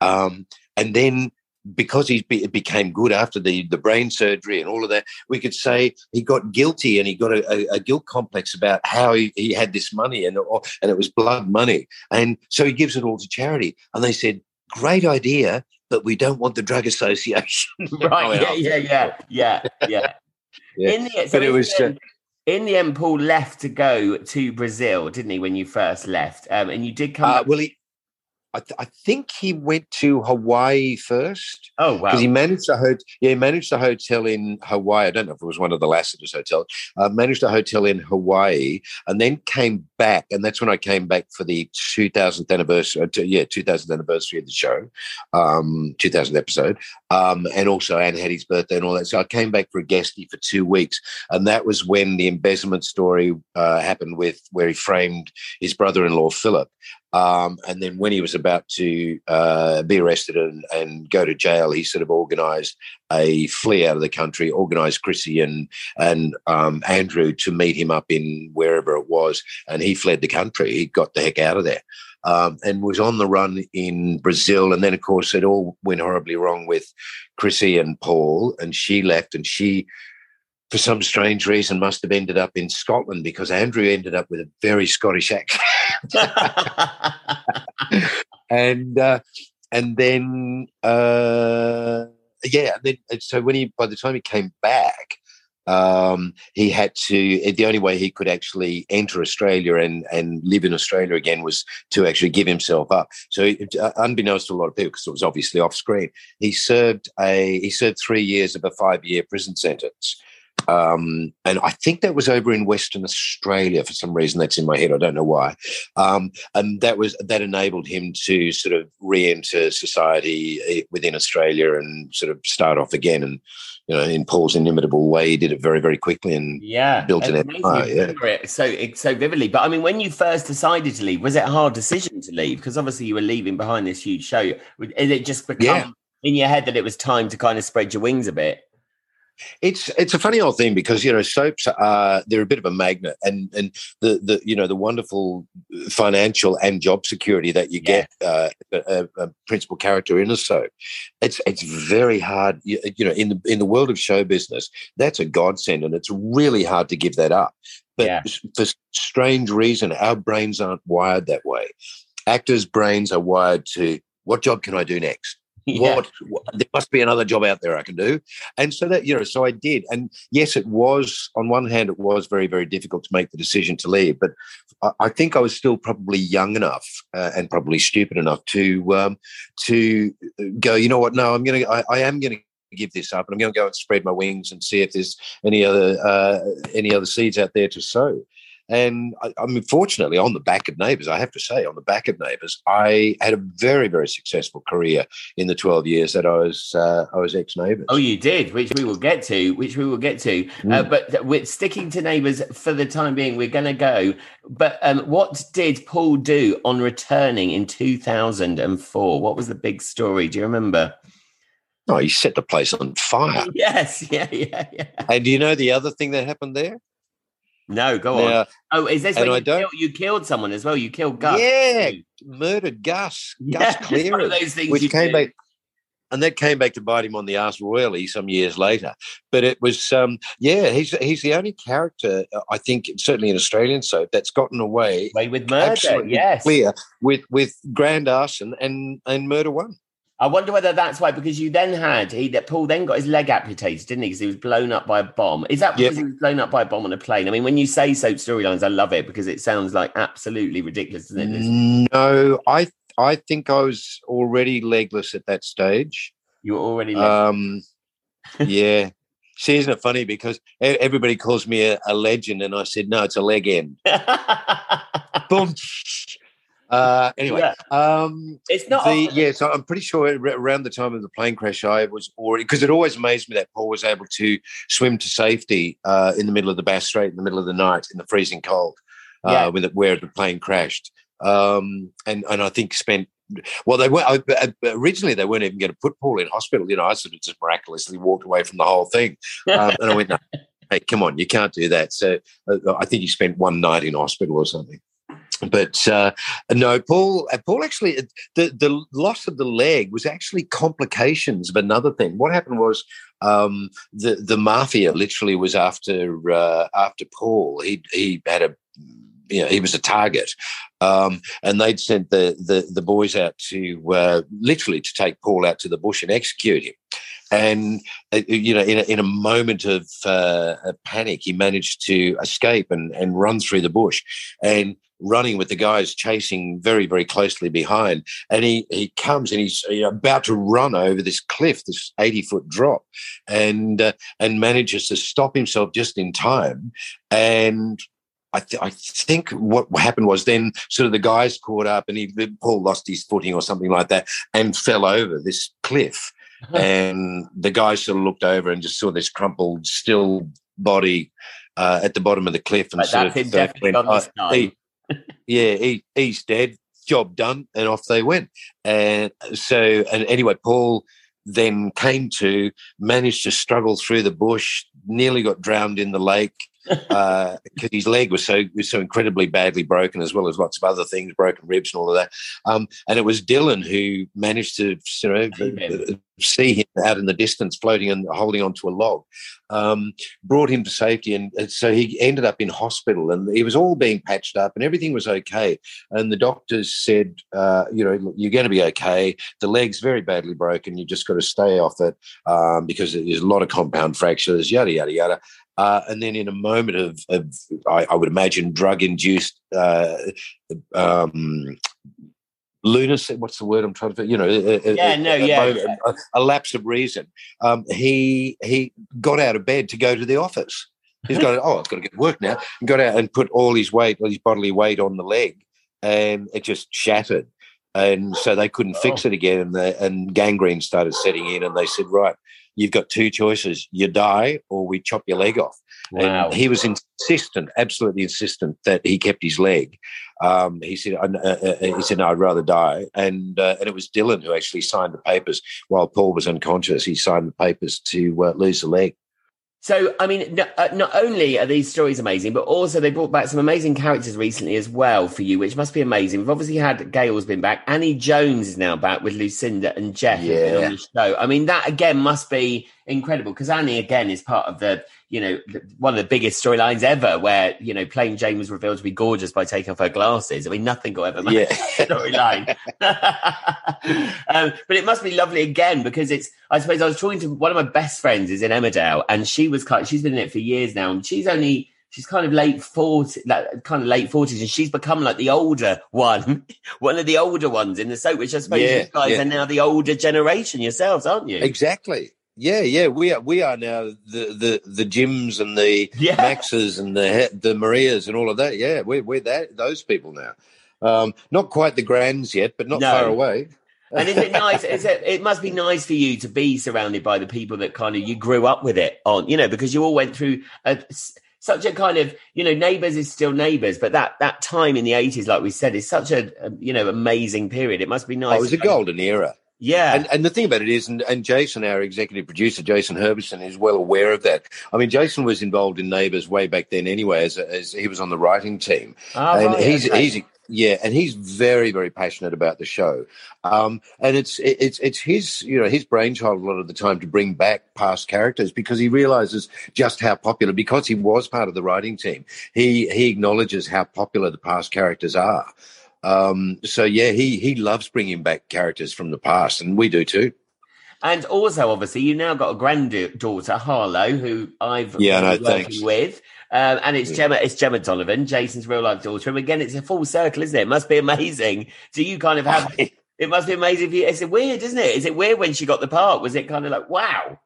um, and then because he be, became good after the, the brain surgery and all of that, we could say he got guilty and he got a, a, a guilt complex about how he, he had this money and, and it was blood money. And so he gives it all to charity. And they said, great idea, but we don't want the drug association. *laughs* right. Yeah, yeah, yeah, yeah, yeah. *laughs* yeah. In the, so but it was. Uh, in the end, Paul left to go to Brazil, didn't he? When you first left, um, and you did come. Uh, well, he I, th- I, think he went to Hawaii first. Oh wow! Because he managed a hotel. Yeah, he managed a hotel in Hawaii. I don't know if it was one of the Lassiter's hotels. Uh, managed a hotel in Hawaii, and then came back. And that's when I came back for the 2000th anniversary. Uh, yeah, 2000th anniversary of the show, um, 2000th episode, um, and also Anne Haddy's birthday and all that. So I came back for a guestie for two weeks, and that was when the embezzlement story uh, happened with where he framed his brother-in-law Philip. Um, and then when he was about to uh, be arrested and, and, go to jail, he sort of organised a flee out of the country, organised Chrissy and and um, Andrew to meet him up in wherever it was, and he fled the country. He got the heck out of there. Um, and was on the run in Brazil. And then, of course, it all went horribly wrong with Chrissy and Paul, and she left, and she for some strange reason, must have ended up in Scotland because Andrew ended up with a very Scottish accent. *laughs* and uh, and then uh, yeah, then so when he by the time he came back, um, he had to. The only way he could actually enter Australia and and live in Australia again was to actually give himself up. So, uh, unbeknownst to a lot of people, because it was obviously off screen, he served a he served three years of a five year prison sentence. Um, and I think that was over in Western Australia for some reason. That's in my head. I don't know why. Um, and that was that enabled him to sort of re-enter society eh, within Australia and sort of start off again. And you know, in Paul's inimitable way, he did it very, very quickly and yeah, built an empire. Yeah. It so so vividly. But I mean, when you first decided to leave, was it a hard decision to leave? Because obviously you were leaving behind this huge show. Did it just become yeah. in your head that it was time to kind of spread your wings a bit? It's it's a funny old thing because you know soaps are they're a bit of a magnet and and the the you know the wonderful financial and job security that you yeah. get uh, a, a, principal character in a soap. It's it's very hard you, you, know in the in the world of show business that's a godsend and it's really hard to give that up. But yeah. for strange reason, our brains aren't wired that way. Actors' brains are wired to what job can I do next? *laughs* Yeah. what, what there must be another job out there I can do, and so that you know, so I did. And yes, it was on one hand, it was very very difficult to make the decision to leave, but I, I think I was still probably young enough uh, and probably stupid enough to um, to go. You know what? No, I'm gonna. I, I am gonna give this up, and I'm going to go and spread my wings and see if there's any other uh, any other seeds out there to sow. And I, I mean, fortunately, on the back of Neighbours, I have to say, on the back of Neighbours, I had a very, very successful career in the twelve years that I was uh, I was ex Neighbours. Oh, you did, which we will get to, which we will get to. Uh, but with sticking to neighbours for the time being, we're going to go. But um, what did Paul do on returning in 2004? What was the big story? Do you remember? Oh, he set the place on fire. *laughs* Yes, yeah, yeah, yeah. And do you know the other thing that happened there? No, go on. Oh, is this and I you, don't- killed, you killed someone as well? You killed Gus. yeah, murdered Gus, *laughs* Yeah, Gus one of those things which came do. back. And that came back to bite him on the ass royally some years later. But it was, um, yeah, he's he's the only character uh, I think, certainly in Australian soap, that's gotten away Way with murder. absolutely Yes. clear with with grand arson and and murder one. I wonder whether that's why, because you then had he that Paul then got his leg amputated, didn't he? Because he was blown up by a bomb. Is that Yeah. because he was blown up by a bomb on a plane? I mean, when you say soap storylines, I love it because it sounds like absolutely ridiculous, doesn't it? No, I I think I was already legless at that stage. You were already Um, yeah. *laughs* See, isn't it funny? Because everybody calls me a, a legend, and I said, no, it's a leg end. *laughs* Boom. Uh, anyway, Yeah. um, it's not. the, yeah, so I'm pretty sure around the time of the plane crash, I was already because it always amazed me that Paul was able to swim to safety uh, in the middle of the Bass Strait in the middle of the night in the freezing cold, uh, Yeah. where the plane crashed, um, and and I think spent. Well, they were I- I- originally they weren't even going to put Paul in hospital. You know, I sort of just miraculously walked away from the whole thing, *laughs* um, and I went, no, "Hey, come on, you can't do that." So uh, I think he spent one night in hospital or something. But uh, no, Paul. uh, Paul actually the the loss of the leg was actually complications of another thing. What happened was um, the the mafia literally was after uh, after Paul. He he had a you know, he was a target, um, and they'd sent the, the the boys out to uh, literally to take Paul out to the bush and execute him. And uh, you know, in a, in a moment of uh, panic, he managed to escape and and run through the bush, and running with the guys chasing very very closely behind. And he he comes and he's you know, about to run over this cliff, this eighty foot drop, and uh, and manages to stop himself just in time. And I, th- I think what happened was then sort of the guys caught up and he Paul lost his footing or something like that and fell over this cliff. *laughs* and the guys sort of looked over and just saw this crumpled, still body uh, at the bottom of the cliff and But sort of definitely went, "Oh, time." he- yeah, he, he's dead. Job done, and off they went. And so, and anyway, Paul then came to, managed to struggle through the bush, nearly got drowned in the lake because his leg was so was so incredibly badly broken, as well as lots of other things, broken ribs and all of that. Um, and it was Dylan who managed to you know, Save see him out in the distance, floating and holding onto a log. Um, brought him to safety, and and so he ended up in hospital, and he was all being patched up, and everything was okay. And the doctors said, uh, you know, you're going to be okay. The leg's very badly broken. You just got to stay off it um, because there's a lot of compound fractures, yada yada yada. Uh, and then, in a moment of, of I, I would imagine, drug-induced uh, um, lunacy. What's the word I'm trying to? You know, a- a- Yeah, no, a yeah, moment- A, a lapse of reason. Um, he he got out of bed to go to the office. He's got oh, I've got to get to work now. And got out and put all his weight, all his bodily weight on the leg, and it just shattered. And so they couldn't fix Oh. it again, and, the, and gangrene started setting in. And they said, right, you've got two choices: you die, or we chop your leg off. Wow. And he was insistent, absolutely insistent, that he kept his leg. Um, he said, uh, uh, uh, "He said, no, I'd rather die." And uh, and it was Dylan who actually signed the papers while Paul was unconscious. He signed the papers to uh, lose the leg. So, I mean, no, uh, not only are these stories amazing, but also they brought back some amazing characters recently as well for you, which must be amazing. We've obviously had Gayle's been back. Annie Jones is now back with Lucinda and Geoff Yeah. on the show. I mean, that again must be incredible because Annie again is part of the you know one of the biggest storylines ever, where you know plain Jane was revealed to be gorgeous by taking off her glasses. I mean, nothing got ever Yeah. *laughs* storyline. *laughs* um, but it must be lovely again because it's. I suppose I was talking to one of my best friends is in Emmerdale, and she was kind. She's been in it for years now, and she's only. She's kind of late forty, like, kind of late forties, and she's become like the older one, *laughs* one of the older ones in the soap. Which I suppose Yeah, you guys yeah. are now the older generation yourselves, aren't you? Exactly. Yeah, yeah, we are. We are now the the the Jims and the Yeah. Maxes and the the Marias and all of that. Yeah, we're we're that those people now. Um, not quite the grands yet, but not No. far away. And is it nice? Is it? It must be nice for you to be surrounded by the people that kind of you grew up with it on, you know, because you all went through a, such a kind of, you know, neighbours is still neighbours, but that that time in the eighties, like we said, is such a, a you know amazing period. It must be nice. Oh, it was a to kind of- golden era. Yeah. And, and the thing about it is, and, and Jason, our executive producer, Jason Herbison, is well aware of that. I mean, Jason was involved in Neighbours way back then anyway, as, as he was on the writing team. Ah, and right, he's okay. he's yeah, and he's very very passionate about the show. Um, and it's it's it's his you know his brainchild a lot of the time to bring back past characters because he realizes just how popular because he was part of the writing team. He he acknowledges how popular the past characters are. Um, so yeah, he he loves bringing back characters from the past, and we do too. And also, obviously, you now got a granddaughter, Harlow, who I've Yeah, been no, working thanks. with. Um, and it's Yeah. Jemma, it's Jemma Donovan, Jason's real life daughter. And again, it's a full circle, isn't it? It must be amazing. Do you kind of have? *laughs* it must be amazing for you. It's weird, isn't it? Is it weird when she got the part? Was it kind of like, wow?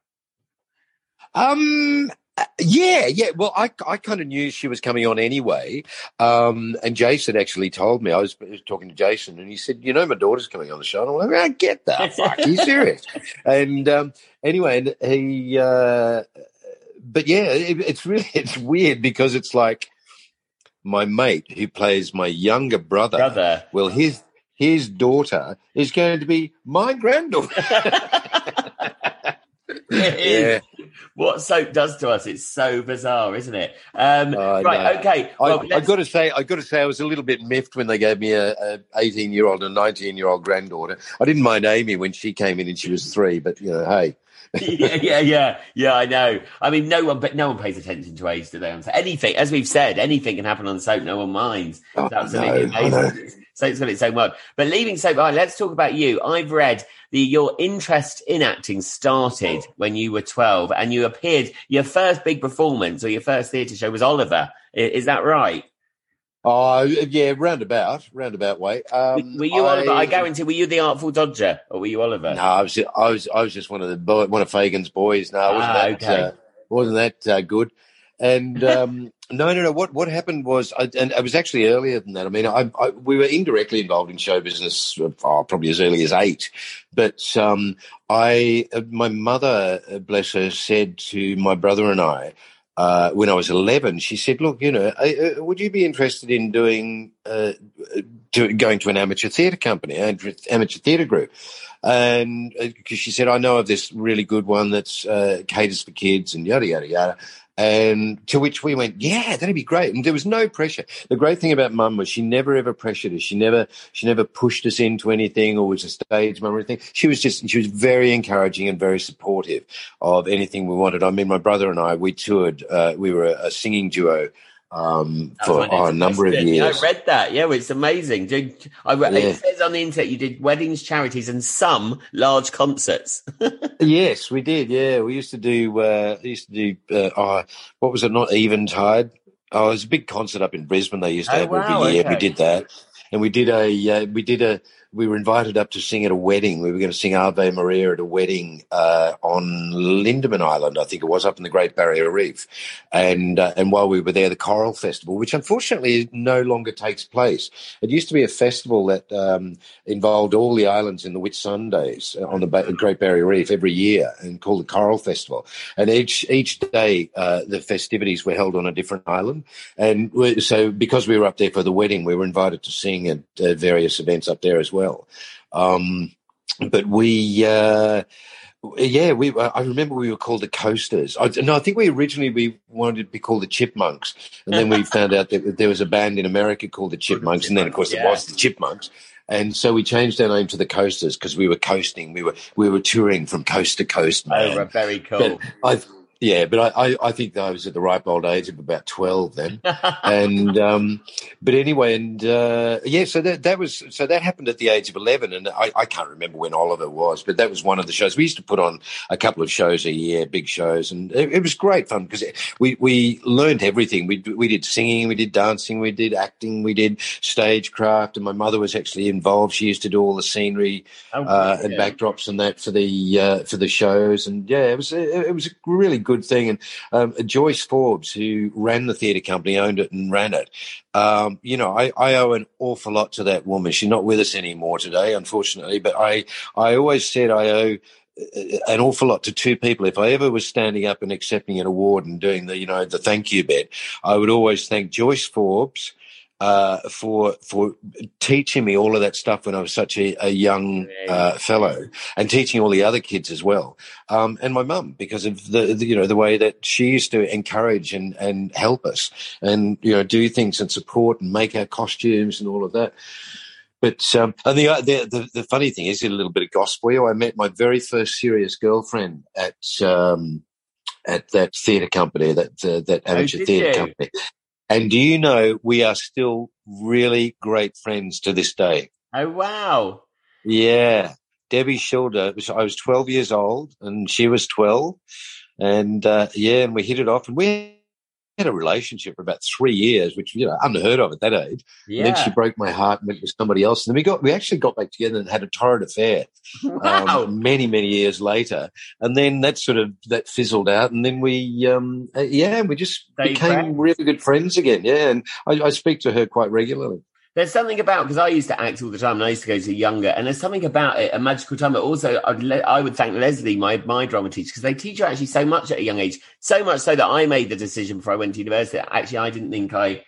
Um. Yeah, yeah. Well, I I kind of knew she was coming on anyway. Um, and Jason actually told me. I was, I was talking to Jason, and he said, "You know, my daughter's coming on the show." And I'm like, "I get that. Fuck, you serious?" *laughs* and um, anyway, and he. Uh, but yeah, it, it's really *laughs* it's weird because it's like my mate who plays my younger brother. Brother. Well, his his daughter is going to be my granddaughter. *laughs* Is. What soap does to us, it's so bizarre, isn't it? Um, I right, know. okay. I, Well, I got to say, I got to say, I was a little bit miffed when they gave me a, a 18 year old and 19 year old granddaughter. I didn't mind Amy when she came in and she was three, but you know, hey, *laughs* yeah, yeah, yeah, yeah. I know. I mean, no one, but no one pays attention to age, do they? Anything, as we've said, anything can happen on soap. No one minds. Oh, It's absolutely I know, I amazing. Soap's got its own world. But leaving soap behind, let's talk about you. I've read the your interest in acting started when you were twelve, and you appeared. Your first big performance or your first theatre show was Oliver. I- Is that right? oh yeah, roundabout, roundabout way. Um, were you Oliver? I guarantee. Were you the Artful Dodger, or were you Oliver? No, I was, just, I was, I was just one of the boy, one of Fagin's boys. No, wasn't Ah, that, okay. uh, wasn't that uh, good. And *laughs* um, no, no, no. What what happened was, I, and it was actually earlier than that. I mean, I, I we were indirectly involved in show business, oh, probably as early as eight. But um, I, uh, my mother, uh, bless her, said to my brother and I. Uh, when I was 11, she said, look, you know, uh, would you be interested in doing, uh, to, going to an amateur theatre company, amateur amateur theatre group? and because she said, I know of this really good one that's uh, caters for kids and yada yada yada. And to which we went, yeah, that'd be great. And there was no pressure. The great thing about mum was she never ever pressured us. She never, she never pushed us into anything or was a stage mum or anything. She was just, she was very encouraging and very supportive of anything we wanted. I mean, my brother and I, we toured, uh, we were a, a singing duo um, for oh, a number of years. I read that. Yeah, it's amazing. Did, I, Yeah. It says on the internet you did weddings, charities, and some large concerts. *laughs* Yes, we did. Yeah, we used to do. Uh, used to do. Uh, oh, what was it? Not Eventide. Oh, it was a big concert up in Brisbane. They used to Oh, have wow, every year. We did that, and we did a. Uh, we did a. We were invited up to sing at a wedding. We were going to sing Ave Maria at a wedding uh, on Lindeman Island, I think it was, up in the Great Barrier Reef. And uh, and while we were there, the Coral Festival, which unfortunately no longer takes place. It used to be a festival that um, involved all the islands in the Whitsundays uh, on the ba- Great Barrier Reef every year, and called the Coral Festival. And each each day, uh, the festivities were held on a different island. And so, because we were up there for the wedding, we were invited to sing at uh, various events up there as well. Um, but we. Uh, yeah, we. I remember we were called the Coasters. I, no, I think we originally we wanted to be called the Chipmunks, and then we found out that there was a band in America called the Chipmunks, and then of course Yeah. it was the Chipmunks. and so we changed our name to the Coasters because we were coasting. We were we were touring from coast to coast. Man. Oh, very cool. I yeah, but I, I, I, think I was at the ripe old age of about twelve then, *laughs* and um, but anyway, and uh, yeah, so that that was so that happened at the age of eleven, and I, I can't remember when Oliver was, but that was one of the shows we used to put on a couple of shows a year, big shows, and it, it was great fun because we we learned everything. We we did singing, we did dancing, we did acting, we did stagecraft, and my mother was actually involved. She used to do all the scenery oh, uh, and backdrops and that for the uh, for the shows, and yeah, it was it, it was really good thing. And um, Joyce Forbes, who ran the theatre company, owned it and ran it. Um, you know, I, I, owe an awful lot to that woman. She's not with us anymore today, unfortunately. But I, I always said I owe uh, an awful lot to two people. If I ever was standing up and accepting an award and doing the, you know, the thank you bit, I would always thank Joyce Forbes uh, for for teaching me all of that stuff when I was such a, a young uh, fellow, and teaching all the other kids as well, um, and my mum because of the, the, you know the way that she used to encourage and and help us, and you know do things and support and make our costumes and all of that. But um, and the, the, the the funny thing is, a little bit of gospel. I met my very first serious girlfriend at um, at that theatre company, that uh, that oh, amateur oh, theatre company. And do you know we are still really great friends to this day? Oh wow! Yeah, Debbie Schilder. I was 12 years old, and she was 12, and uh, yeah, and we hit it off, and we had a relationship for about three years, which you know unheard of at that age. Yeah. And then she broke my heart and went with somebody else. And then we got we actually got back together and had a torrid affair. *laughs* Wow. Um, many many years later, and then that sort of that fizzled out, and then we um, uh, yeah we just became friends. really good friends again. Yeah, and I, I speak to her quite regularly. There's something about because I used to act all the time and I used to go to younger, and there's something about it, a magical time. But also, I'd le- I would thank Leslie, my my drama teacher, because they teach you actually so much at a young age, so much so that I made the decision before I went to university. Actually, I didn't think I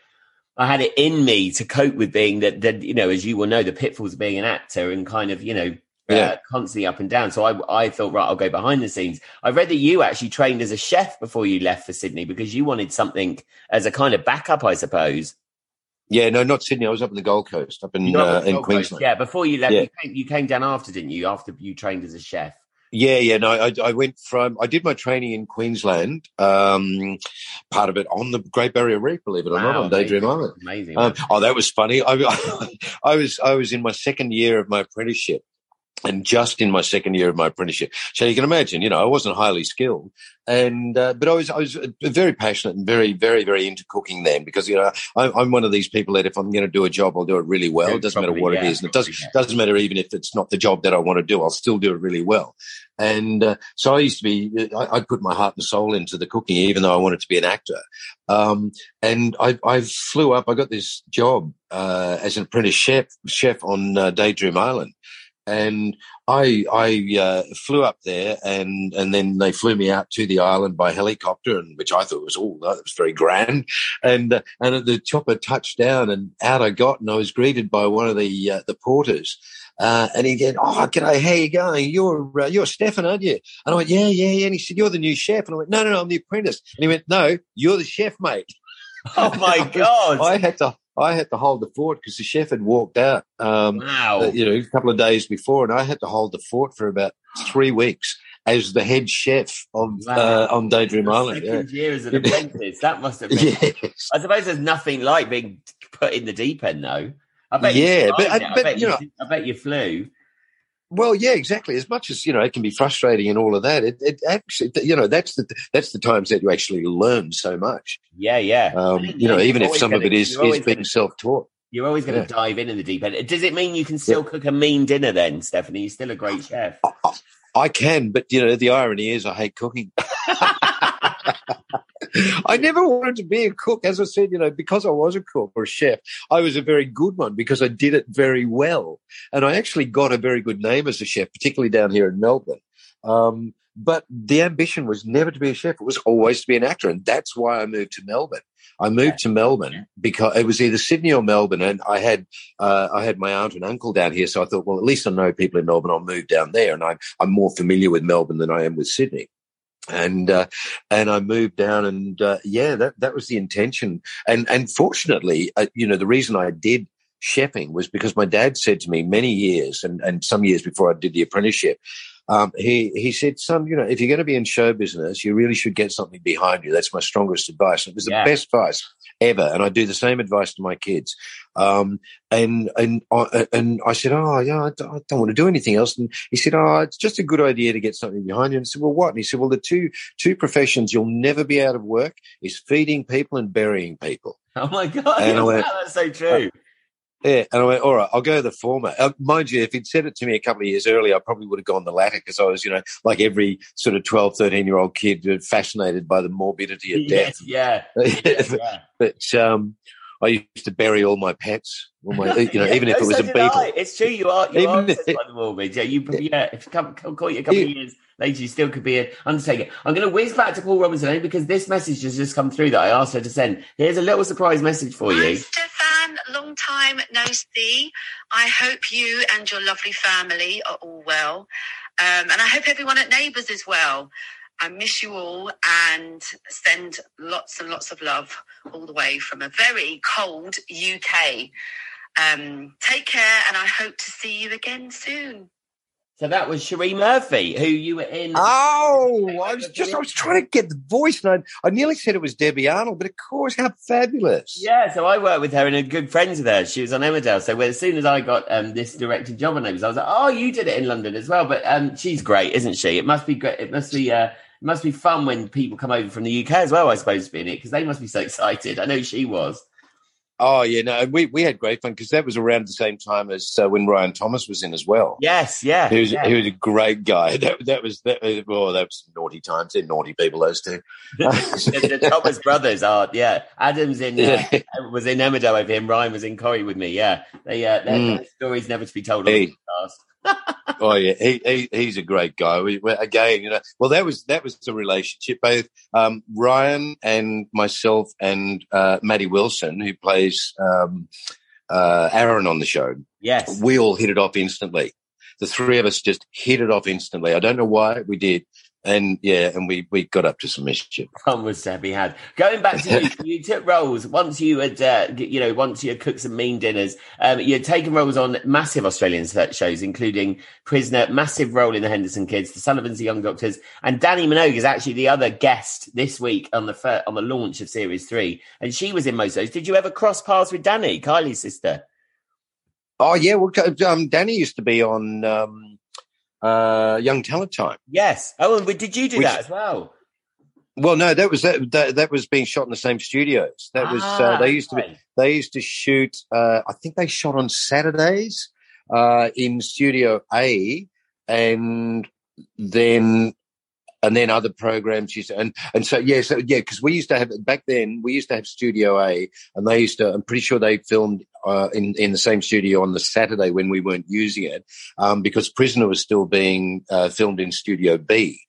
I had it in me to cope with being that that you know, as you will know, the pitfalls of being an actor and kind of you know yeah. Uh, constantly up and down. So I, I thought, right, I'll go behind the scenes. I read that you actually trained as a chef before you left for Sydney because you wanted something as a kind of backup, I suppose. Yeah, no, not Sydney. I was up in the Gold Coast, up in uh, in Queensland. Yeah, before you left, yeah. you, came, you, came, down after, didn't you? After you trained as a chef. Yeah, yeah. No, I, I went from I did my training in Queensland. Um, part of it on the Great Barrier Reef, believe it or wow, not, on Daydream Island. Amazing. Um, oh, that was funny. I, *laughs* I was I was in my second year of my apprenticeship, and just in my second year of my apprenticeship. So you can imagine, you know, I wasn't highly skilled, and uh, but I was I was very passionate and very very very into cooking then because you know I, am one of these people that if I'm going to do a job, I'll do it really well. it doesn't probably, matter what yeah, it is, and it doesn't yeah. doesn't matter even if it's not the job that I want to do. I'll still do it really well. And uh, so I used to be, I, would put my heart and soul into the cooking, even though I wanted to be an actor. Um, and I, I, flew up. I got this job uh, as an apprentice chef chef on uh, Daydream Island and I I uh, flew up there, and and then they flew me out to the island by helicopter, and which I thought was all oh, that was very grand. And uh, and the chopper touched down, and out I got, and I was greeted by one of the uh, the porters. Uh, and he said, "Oh, g'day, how you going? You're uh, you're Stefan, aren't you?" And I went, "Yeah, yeah, yeah." And he said, "You're the new chef." And I went, "No, no, no, I'm the apprentice." And he went, "No, you're the chef, mate." Oh my *laughs* god! I had to I had to hold the fort because the chef had walked out. Um, wow. Uh, you know, a couple of days before, and I had to hold the fort for about three weeks as the head chef of wow. uh, on Daydream the Island. Second yeah. year as an apprentice, that must have been. Yes. I suppose there's nothing like being put in the deep end, though. I bet. Yeah, but, I, but I bet you, know, I bet you flew. Well, yeah, exactly. As much as you know, it can be frustrating and all of that. It, it actually, you know, that's the that's the times that you actually learn so much. Yeah, yeah. Um, you know, even if some gonna, of it is is being self taught. You're always going to yeah. dive in in the deep end. Does it mean you can still yeah. cook a mean dinner then, Stephanie? You're still a great chef. I, I can, but you know, the irony is, I hate cooking. *laughs* *laughs* I never wanted to be a cook. As I said, you know, because I was a cook or a chef, I was a very good one because I did it very well. And I actually got a very good name as a chef, particularly down here in Melbourne. Um, but the ambition was never to be a chef. It was always to be an actor. And that's why I moved to Melbourne. I moved to Melbourne because it was either Sydney or Melbourne, and I had uh, I had my aunt and uncle down here, so I thought, well, at least I know people in Melbourne. I'll move down there, and I'm I'm more familiar with Melbourne than I am with Sydney and uh, and I moved down, and uh, yeah, that that was the intention. And and fortunately, uh, you know, the reason I did chefing was because my dad said to me many years and, and some years before I did the apprenticeship, um, he he said, "Son, you know, if you're going to be in show business, you really should get something behind you. That's my strongest advice. It was Yeah. the best advice ever, and I do the same advice to my kids. Um, and and I, and I said, "Oh, yeah, I don't, I don't want to do anything else." And he said, "Oh, it's just a good idea to get something behind you." And I said, "Well, what?" And he said, "Well, the two two professions you'll never be out of work is feeding people and burying people." Oh my god, And I wow, *laughs* went- that's so true. Yeah, and I went, all right, I'll go the former. Uh, mind you, if he'd said it to me a couple of years earlier, I probably would have gone the latter because I was, you know, like every sort of 12, 13 year old kid uh, fascinated by the morbidity of death. *laughs* Yes, yeah, yeah, yeah. but um, I used to bury all my pets, all my, you know, *laughs* Yeah, even if it was so a did beetle. I. It's true. You are. You Even are if- by the morbid. Yeah, you. Yeah, if you come, come caught you a couple of years later, you still could be an undertaker. I'm going to whiz back to Paul Robinson only because this message has just come through that I asked her to send. Here's a little surprise message for Hi, you. Stefan. Long time no see. I hope you and your lovely family are all well. Um, and I hope everyone at Neighbours is well. I miss you all and send lots and lots of love all the way from a very cold UK. Um, take care and I hope to see you again soon. So that was Cherie Murphy, who you were in. Oh, I was just, I was trying to get the voice and I, I nearly said it was Debbie Arnold, but of course, how fabulous. Yeah, so I worked with her and are good friends with her. She was on Emmerdale. So when, as soon as I got um, this directed job on Neighbours, I was like, "Oh, you did it in London as well." But um, she's great, isn't she? It must be great. It must be. Uh, it must be fun when people come over from the UK as well. I suppose to be in it because they must be so *laughs* excited. I know she was. Oh, yeah, no, we, we had great fun because that was around the same time as uh, when Ryan Thomas was in as well. Yes, yeah. He was, yeah. he was a great guy. *laughs* That, that was that. was- Oh, that was naughty times. They're naughty people, those two. *laughs* the, the Thomas brothers are yeah. Adams in uh, Yeah. was in Emmerdale with him. Ryan was in Corrie with me. Yeah, they uh, their Mm. stories never to be told Hey. Podcast. Oh yeah, he, he he's a great guy. We, we, again, you know, well that was that was the relationship. Both um, Ryan and myself and uh, Maddie Wilson, who plays um, uh, Aaron on the show, Yes, we all hit it off instantly. The three of us just hit it off instantly. I don't know why we did, and yeah, and we we got up to some mischief. *laughs* fun was to be had. Going back to you, you took roles once you had, uh, you know, once you had cooked some mean dinners. Um, you had taken roles on massive Australian shows, including Prisoner, massive role in the Henderson Kids, The Sullivans, The Young Doctors, and Dannii Minogue is actually the other guest this week on the fir- on the launch of Series Three, and she was in most of those. Did you ever cross paths with Dannii, Kylie's sister? Oh yeah, well, um, Dannii used to be on um, uh, Young Talent Time. Yes. Oh, and did you do Which- that as well? Well, no, that was that, that that was being shot in the same studios. That was uh, Ah, they used to be they used to shoot. Uh, I think they shot on Saturdays uh, in Studio A, and then and then other programs and and so yeah, so yeah, because we used to have back then we used to have Studio A, and they used to. I'm pretty sure they filmed uh, in in the same studio on the Saturday when we weren't using it, um, because Prisoner was still being uh, filmed in Studio B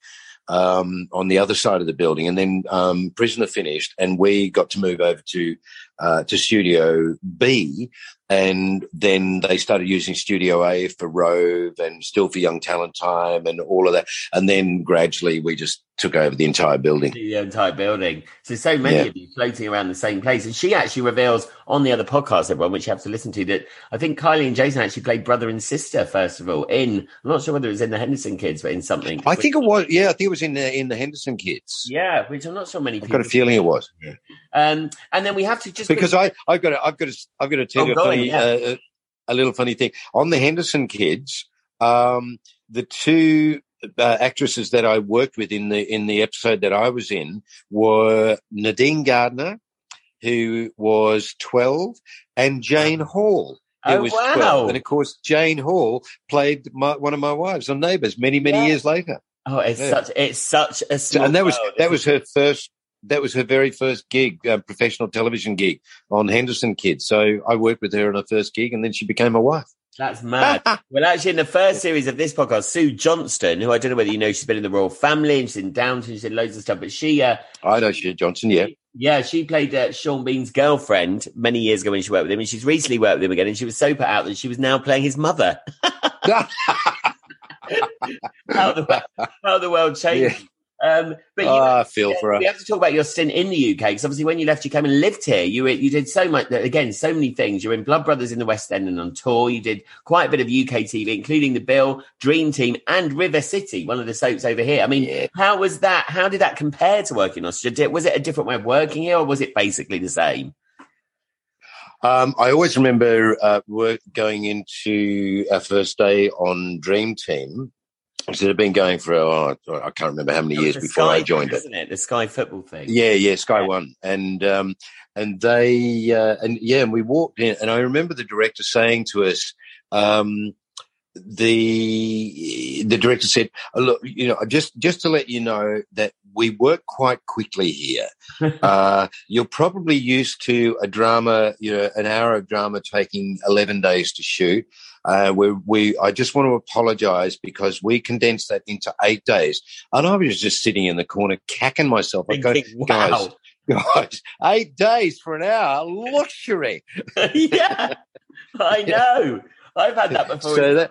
um, on the other side of the building, and then um, Prisoner finished, and we got to move over to uh, to Studio B, and then they started using Studio A for Rove and still for Young Talent Time and all of that, and then gradually we just took over the entire building. the entire building. So so many Yeah. of you floating around the same place. And she actually reveals on the other podcast, everyone, which you have to listen to, that I think Kylie and Jason actually played brother and sister first of all. In I'm not sure whether it was in the Henderson Kids, but in something. I think it was, yeah, I think it was in the in the Henderson Kids. yeah, which I'm not sure many I've people. got a feeling it was. Um, and then we have to just because I I've got to, I've got to, I've got to tell Oh, you a funny yeah. uh, a little funny thing on the Henderson kids. Um, the two uh, actresses that I worked with in the in the episode that I was in were Nadine Garner, who was twelve, and Jane Hall. Who Oh, was wow. 12. And of course, Jane Hall played my, one of my wives on Neighbours many, many Yeah. years later. oh, it's Yeah. such it's such a small and that was world, that was her first that was her very first gig uh, professional television gig on henderson kids so i worked with her on her first gig and then she became my wife That's mad. *laughs* well, actually, in the first series of this podcast, Sue Johnston, who I don't know whether you know, she's been in the Royal Family and she's in Downton, she's in loads of stuff, but she, uh, i know she johnson yeah yeah, she played uh, Sean Bean's girlfriend many years ago when she worked with him, and she's recently worked with him again, and she was so put out that she was now playing his mother. *laughs* *laughs* how, the, how the world changed. Um, but you, Ah, I feel for her. we have to talk about your stint in the UK because obviously when you left, you came and lived here. You were, you did so much again, so many things. You're in Blood Brothers in the West End and on tour. You did quite a bit of UK TV, including the Bill, Dream Team, and River City, one of the soaps over here. I mean, how was that? How did that compare to working in? Was it a different way of working here, or was it basically the same? Um, I always remember uh, work going into our first day on Dream Team. So had been going for, oh, I can't remember how many years It was the before Sky I joined thing, it. Isn't it the Sky football thing? Yeah, yeah, Sky One, and um, and they uh, and yeah, and we walked in, and I remember the director saying to us, um, the the director said, oh, "Look, you know, just just to let you know that we work quite quickly here. *laughs* uh, you're probably used to a drama, you know, an hour of drama taking eleven days to shoot." Uh, we, we, I just want to apologize because we condensed that into eight days. And I was just sitting in the corner cacking myself. I go, *laughs* guys, *laughs* guys, eight days for an hour, luxury. *laughs* yeah, I know. I've had that before. So that,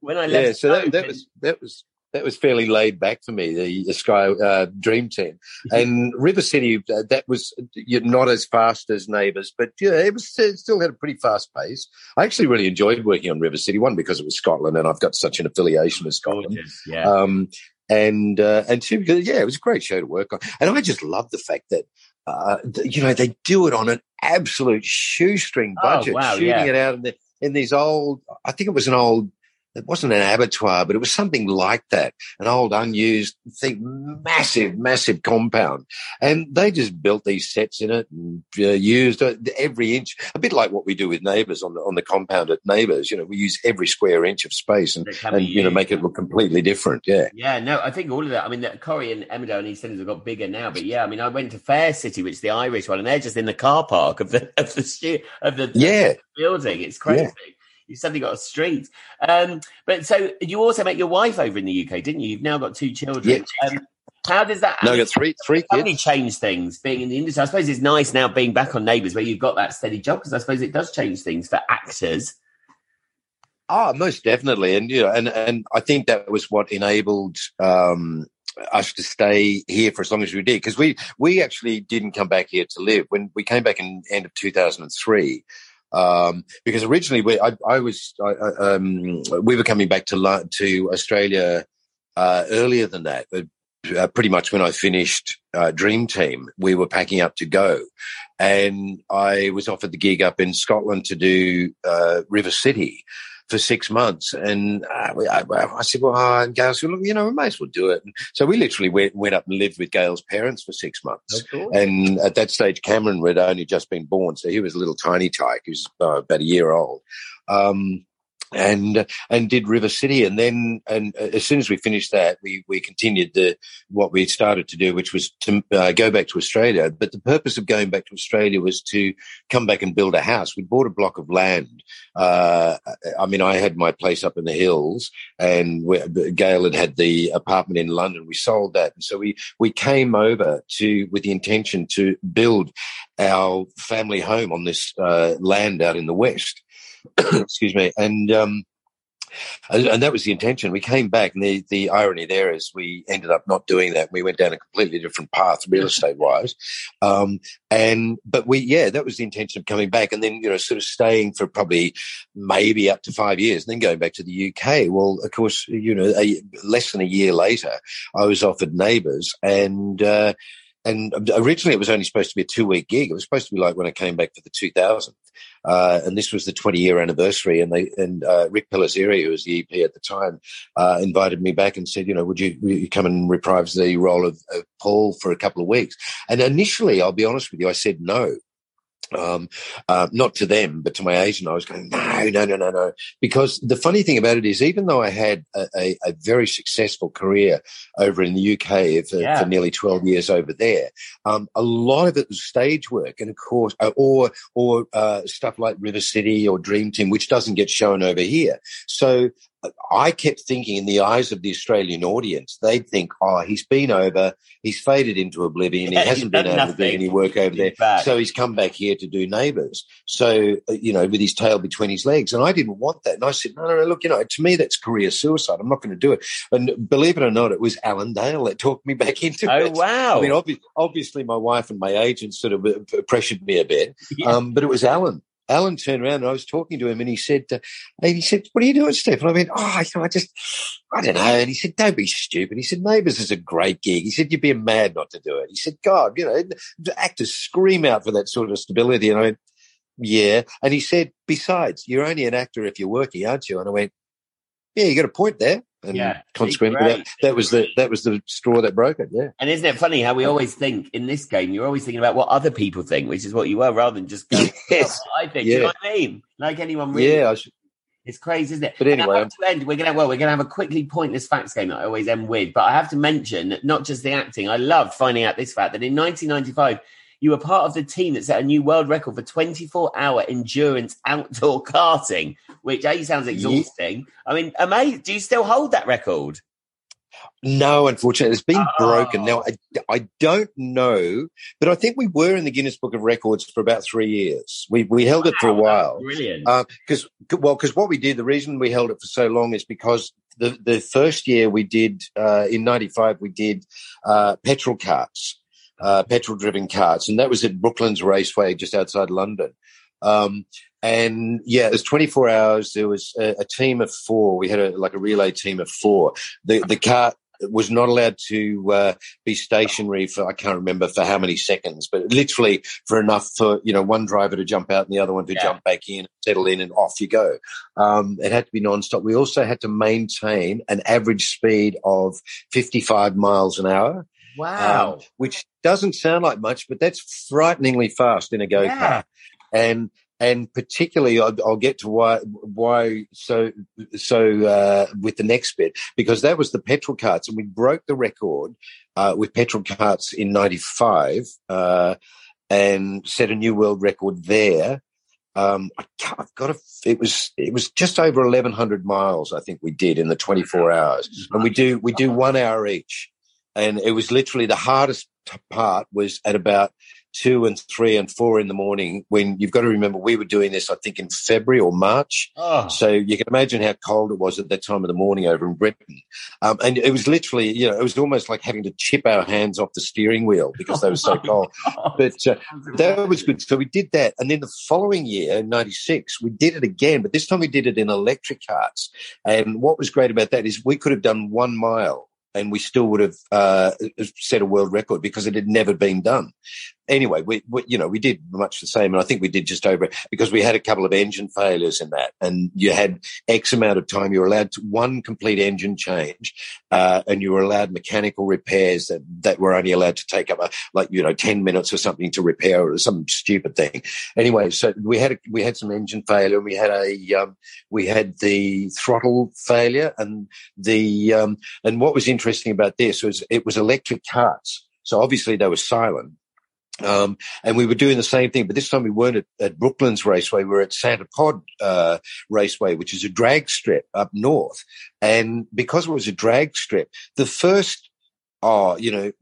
when I left, yeah, so that, that was that was that was fairly laid back for me. The, Sky uh, Dream Team and River City. Uh, that was not as fast as Neighbours, but yeah, it was it still had a pretty fast pace. I actually really enjoyed working on River City. One because it was Scotland, and I've got such an affiliation with Scotland. gorgeous. Yeah. Um, and uh, and two because yeah, it was a great show to work on, and I just love the fact that uh, you know they do it on an absolute shoestring Oh, budget, wow, shooting yeah. it out in, the, in these old. I think it was an old. It wasn't an abattoir, but it was something like that. An old, unused thing, massive, massive compound, and they just built these sets in it and uh, used uh, every inch. A bit like what we do with Neighbours on the on the compound at Neighbours. You know, we use every square inch of space and and you know make it look completely different. Yeah. Yeah, no, I think all of that. I mean, the Corrie and Emmerdale and East Enders have got bigger now, but yeah, I mean, I went to Fair City, which is the Irish one, and they're just in the car park of the of the stu- of the Yeah. building. It's crazy. You've suddenly got a street. Um, but so you also met your wife over in the UK, didn't you? You've now got two children. Um, how does that? No, I got three three kids. change things being in the industry? I suppose it's nice now being back on Neighbours where you've got that steady job because I suppose it does change things for actors. Ah, most definitely, and you know, and and I think that was what enabled um, us to stay here for as long as we did because we we actually didn't come back here to live when we came back in end of two thousand and three. Um, because originally we, I, I was, I, um, we were coming back to to Australia uh, earlier than that. But, uh, pretty much when I finished uh, Dream Team, we were packing up to go, and I was offered the gig up in Scotland to do uh, River City for six months. And uh, I, I said, well, uh, and Gail said, look, you know, we may as well do it. And so we literally went, went up and lived with Gail's parents for six months. And at that stage, Cameron had only just been born, so he was a little tiny tyke. He was uh, about a year old. Um, and and did River City, and then and as soon as we finished that, we we continued the what we started to do, which was to uh, go back to Australia. But the purpose of going back to Australia was to come back and build a house. We bought a block of land. Uh, I mean, I had my place up in the hills, and we, Gail had had the apartment in London. We sold that, and so we we came over to with the intention to build our family home on this uh, land out in the west. *coughs* Excuse me, and um, and, and that was the intention. We came back, and the, the irony there is we ended up not doing that. We went down a completely different path, real estate wise. Um, and but we, yeah, that was the intention of coming back, and then you know, sort of staying for probably maybe up to five years, and then going back to the UK. Well, of course, you know, a, less than a year later, I was offered Neighbours, and. Uh, and originally it was only supposed to be a two week gig. It was supposed to be like when I came back for the 2000th. Uh, and this was the 20 year anniversary. And they, and, uh, Ric Pellizzeri, who was the EP at the time, uh, invited me back and said, you know, would you, would you come and reprise the role of, of Paul for a couple of weeks? And initially, I'll be honest with you, I said no. Um, uh, not to them, but to my agent, I was going, no, no, no, no, no. Because the funny thing about it is, even though I had a, a, a very successful career over in the UK for, Yeah. for nearly 12 years over there, um, a lot of it was stage work. And of course, uh, or, or, uh, stuff like River City or Dream Team, which doesn't get shown over here. So I kept thinking, in the eyes of the Australian audience, they'd think, "Oh, he's been over, he's faded into oblivion, Yeah, he hasn't been able to do any work over there, back. so he's come back here to do Neighbours." So, uh, you know, with his tail between his legs, and I didn't want that, and I said, "No, no, no, look, you know, to me that's career suicide. I'm not going to do it." And believe it or not, it was Alan Dale that talked me back into Oh it. wow! I mean, obvi- obviously, my wife and my agent sort of uh, pressured me a bit, *laughs* Yeah. um, but it was Alan. Alan turned around and I was talking to him and he said, uh, and he said, what are you doing, Steph? And I went, oh, you know, I just, I don't know. And he said, don't be stupid. He said, Neighbours is a great gig. He said, you'd be mad not to do it. He said, God, you know, actors scream out for that sort of stability. And I went, yeah. And he said, besides, you're only an actor if you're working, aren't you? And I went, yeah, you got a point there. And Yeah, consequently, that, that was the, that was the straw that broke it. Yeah. And isn't it funny how we always think in this game, you're always thinking about what other people think, which is what you were, rather than just going, *laughs* Yes. "Oh, I think. Do you Yeah. know what I mean? Like anyone really. Yeah. I should, It's crazy, isn't it? But anyway, to end. We're gonna well, we're gonna have a quickly pointless facts game that I always end with. But I have to mention that not just the acting. I loved finding out this fact that in 1995 you were part of the team that set a new world record for 24 hour endurance outdoor *laughs* karting, which a sounds exhausting. I mean, amazing. Do you still hold that record? No, unfortunately, it's been broken. Oh. Now, I, I don't know, but I think we were in the Guinness Book of Records for about three years. We we held it for a while. Brilliant. Because well, because what we did, the reason we held it for so long is because the the first year we did uh, in '95 we did uh, petrol karts, uh, petrol driven karts, and that was at Brooklands Raceway just outside London. Um, and yeah, it was 24 hours. There was a, a team of four. We had a like a relay team of four. The the kart was not allowed to uh, be stationary for I can't remember for how many seconds, but literally for enough for you know one driver to jump out and the other one to Yeah. jump back in, settle in, and off you go. Um, it had to be non-stop. We also had to maintain an average speed of 55 miles an hour, wow. um, which doesn't sound like much, but that's frighteningly fast in a go kart. Yeah. And and particularly, I'll, I'll get to why why so so uh, with the next bit because that was the petrol karts, and we broke the record uh, with petrol karts in '95 uh, and set a new world record there. Um, I can't, I've got a. It was it was just over 1,100 miles. I think we did in the 24 hours, and we do we do one hour each, and it was literally the hardest part was at about two and three and four in the morning when you've got to remember we were doing this I think in February or March. Oh. So you can imagine how cold it was at that time of the morning over in Britain. Um, and it was literally, you know, it was almost like having to chip our hands off the steering wheel because they were so *laughs* cold. But uh, that was good. So we did that. And then the following year, in 96, we did it again, but this time we did it in electric karts. And what was great about that is we could have done one mile and we still would have uh, set a world record because it had never been done. Anyway, we, we, you know, we did much the same, and I think we did just over because we had a couple of engine failures in that, and you had X amount of time. You were allowed to, one complete engine change, uh, and you were allowed mechanical repairs that that were only allowed to take up a, like you know ten minutes or something to repair or some stupid thing. Anyway, so we had a, we had some engine failure, and we had a um, we had the throttle failure, and the um, and what was interesting about this was it was electric karts, so obviously they were silent. Um, and we were doing the same thing, but this time we weren't at, at Raceway. We were at Santa Pod uh, Raceway, which is a drag strip up north. And because it was a drag strip, the first, oh, you know,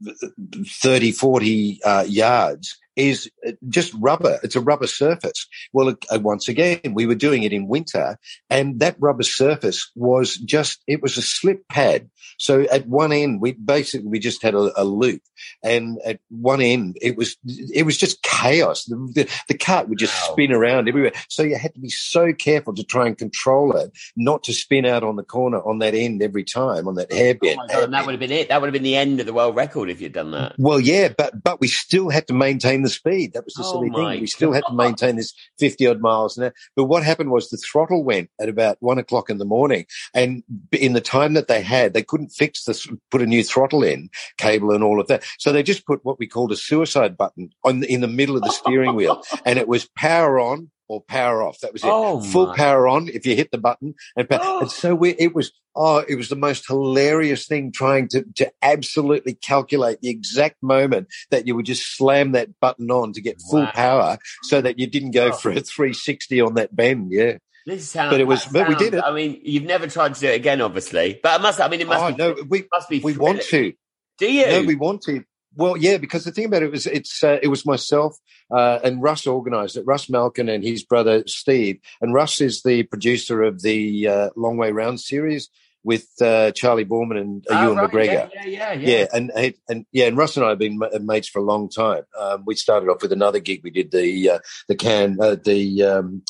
30, 40 uh, yards is just rubber. It's a rubber surface. Well, uh, once again, we were doing it in winter, and that rubber surface was just, it was a slip pad. So at one end, we basically we just had a, a loop, and at one end, it was it was just chaos. The, the, the kart would just Wow. spin around everywhere. So you had to be so careful to try and control it, not to spin out on the corner on that end every time on that Oh God, and that would have been it. That would have been the end of the world record if you'd done that. Well, yeah, but but we still had to maintain the speed. That was the Oh silly thing. We still had to maintain this fifty odd miles an hour. But what happened was the throttle went at about one o'clock in the morning, and in the time that they had, they couldn't fix this, put a new throttle in cable and all of that. So they just put what we called a suicide button on in the middle of the steering wheel, and it was power on or power off. That was it. Oh, Full my. power on if you hit the button, and, Oh. *gasps* and so we, it was. Oh, it was the most hilarious thing trying to, to absolutely calculate the exact moment that you would just slam that button on to get full Wow. power so that you didn't go Oh. for a 360 on that bend. Yeah. This sounds. But it was- that but we sounds- did it. I mean, you've never tried to do it again, obviously. But I must. I mean, it must. Oh be, no, we must be. we want to. Do you? No, we want to. Well, yeah, because the thing about it was, it's uh, it was myself uh, and Russ organised it. Russ Malkin and his brother Steve, and Russ is the producer of the uh, Long Way Round series with uh, Charlie Boorman and uh, Oh, Ewan right, McGregor. Yeah, yeah, yeah. Yeah, and and and- yeah, and Russ and I have been mates for a long time. Um, we started off with another gig. We did the uh, the can uh, the um,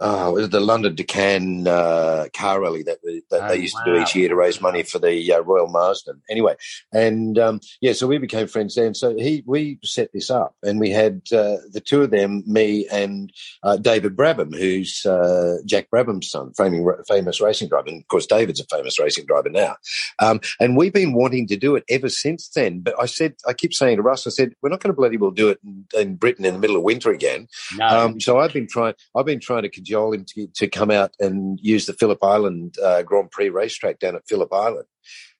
oh, it was the London Decan uh, car rally that, that Oh, they used to do each year to raise money for the uh, Royal Marsden. Anyway, and um, yeah, so we became friends then. So he we set this up, and we had uh, the two of them, me and uh, David Brabham, who's uh, Jack Brabham's son, famous, famous racing driver, and of course David's a famous racing driver now. Um, and we've been wanting to do it ever since then. But I said, I keep saying to Russ, I said, we're not going to bloody well do it in, in Britain in the middle of winter again. No. Um, so I've been trying, I've been trying to cajole him to, to come out and use the Phillip Island uh, Grand Prix racetrack down at Phillip Island.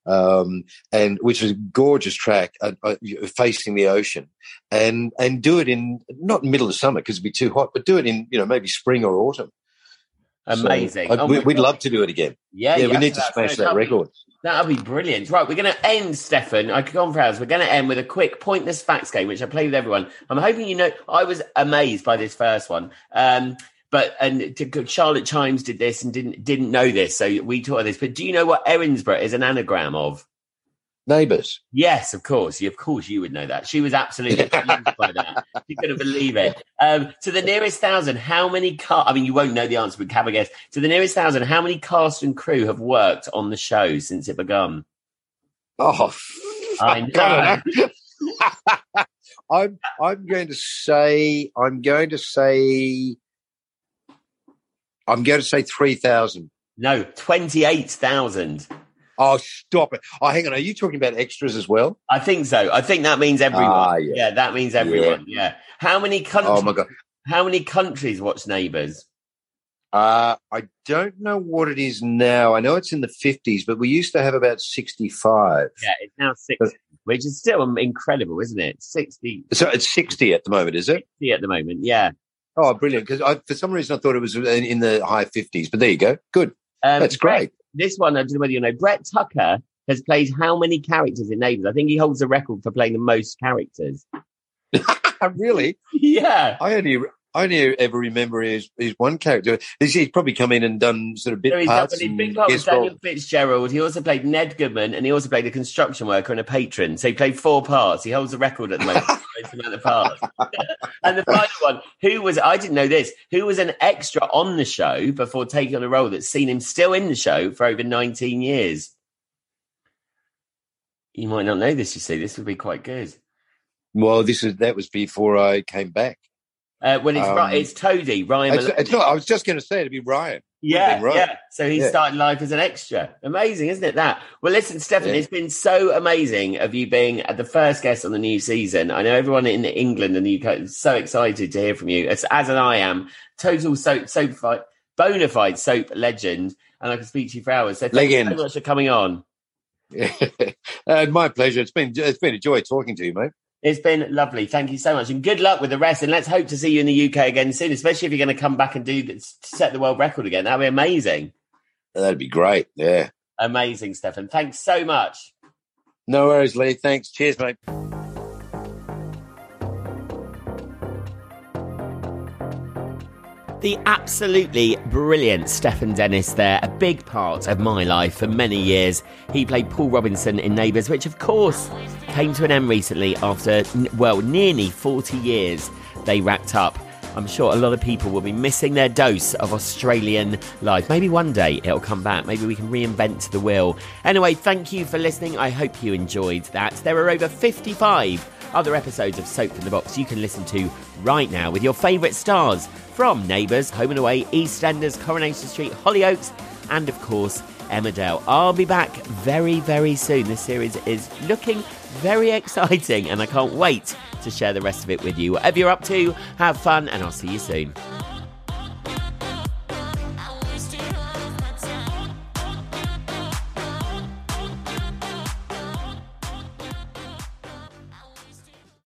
Um, and which is a gorgeous track uh, uh, facing the ocean and, and do it in not middle of summer because it'd be too hot, but do it in, you know, maybe spring or autumn. So Amazing. I'd- Oh we, we'd love to do it again. Yeah, Yeah, we need to smash that record. That'll be brilliant. Right, we're going to end, Stefan. I could go on for hours. We're going to end with a quick pointless facts game, which I play with everyone. I'm hoping you know. I was amazed by this first one. Um, but and to, Charlotte Chimes did this and didn't didn't know this, so we taught her this. But do you know what Erinsborough is an anagram of? Neighbours. Yes, of course. Of course, you would know that. She was absolutely confused by that. *laughs* She couldn't believe it. Um, to the nearest thousand, how many car? I mean, you won't know the answer, but have a guess. To the nearest thousand, how many cast and crew have worked on the show since it begun? Oh, I know. *laughs* I'm I'm going to say I'm going to say I'm going to say three thousand. No, twenty-eight thousand. Oh, stop it! Oh, hang on. Are you talking about extras as well? I think so. I think that means everyone. Ah, yeah. yeah. that means everyone. Yeah. How many countries? Oh my god! How many countries watch Neighbours? Uh, I don't know what it is now. I know it's in the fifties, but we used to have about sixty-five. Yeah, it's now sixty, which is still incredible, isn't it? 60, So it's sixty at the moment, is it? 60 at the moment. Yeah. Oh, brilliant! Because for some reason I thought it was in, the high fifties, but there you go. Good. Um, That's Brett- great. This one, I don't know whether you know. Brett Tucker has played how many characters in Neighbours? I think he holds the record for playing the most characters. *laughs* really? *laughs* yeah. I only I only ever remember his, his one character. He's, he's probably come in and done sort of bit So he's done big part was. Daniel Fitzgerald. He also played Ned Goodman, and he also played a construction worker and a patron. So he played four parts. He holds the record at the moment. for the most amount of parts. and the final one, who was I didn't know this? Who was an extra on the show before taking on a role that's seen him still in the show for over nineteen years? You might not know this. You see, this would be quite good. Well, this is that was before I came back. Uh, well, it's Um. It's Toadie Ryan. It's, it's not. I was just going to say it'd be Ryan. Yeah, right. yeah. So he Yeah. started life as an extra. Amazing, isn't it? That. Well, listen, Stefan, Yeah. it's been so amazing of you being the first guest on the new season. I know everyone in England and the UK is so excited to hear from you, as, as and I am. Total soap, soap fight, bona fide soap legend, and I can speak to you for hours. So thank you so much for coming on. *laughs* uh, my pleasure. It's been it's been a joy talking to you, mate. It's been lovely. Thank you so much, and good luck with the rest. And let's hope to see you in the UK again soon, especially if you're going to come back and do this, set the world record again. That'd be amazing. That'd be great. Yeah. Amazing, Stefan. Thanks so much. No worries, Lee. Thanks. Cheers, mate. The absolutely brilliant Stefan Dennis there, a big part of my life for many years. He played Paul Robinson in Neighbours, which of course came to an end recently after, well, nearly 40 years they racked up. I'm sure a lot of people will be missing their dose of Australian life. Maybe one day it'll come back. Maybe we can reinvent the wheel. Anyway, thank you for listening. I hope you enjoyed that. There are over 55 other episodes of Soap in the Box you can listen to right now with your favourite stars from Neighbours, Home and Away, EastEnders, Coronation Street, Hollyoaks, and of course, Emmerdale. I'll be back very, very soon. This series is looking very exciting, and I can't wait to share the rest of it with you. Whatever you're up to, have fun, and I'll see you soon.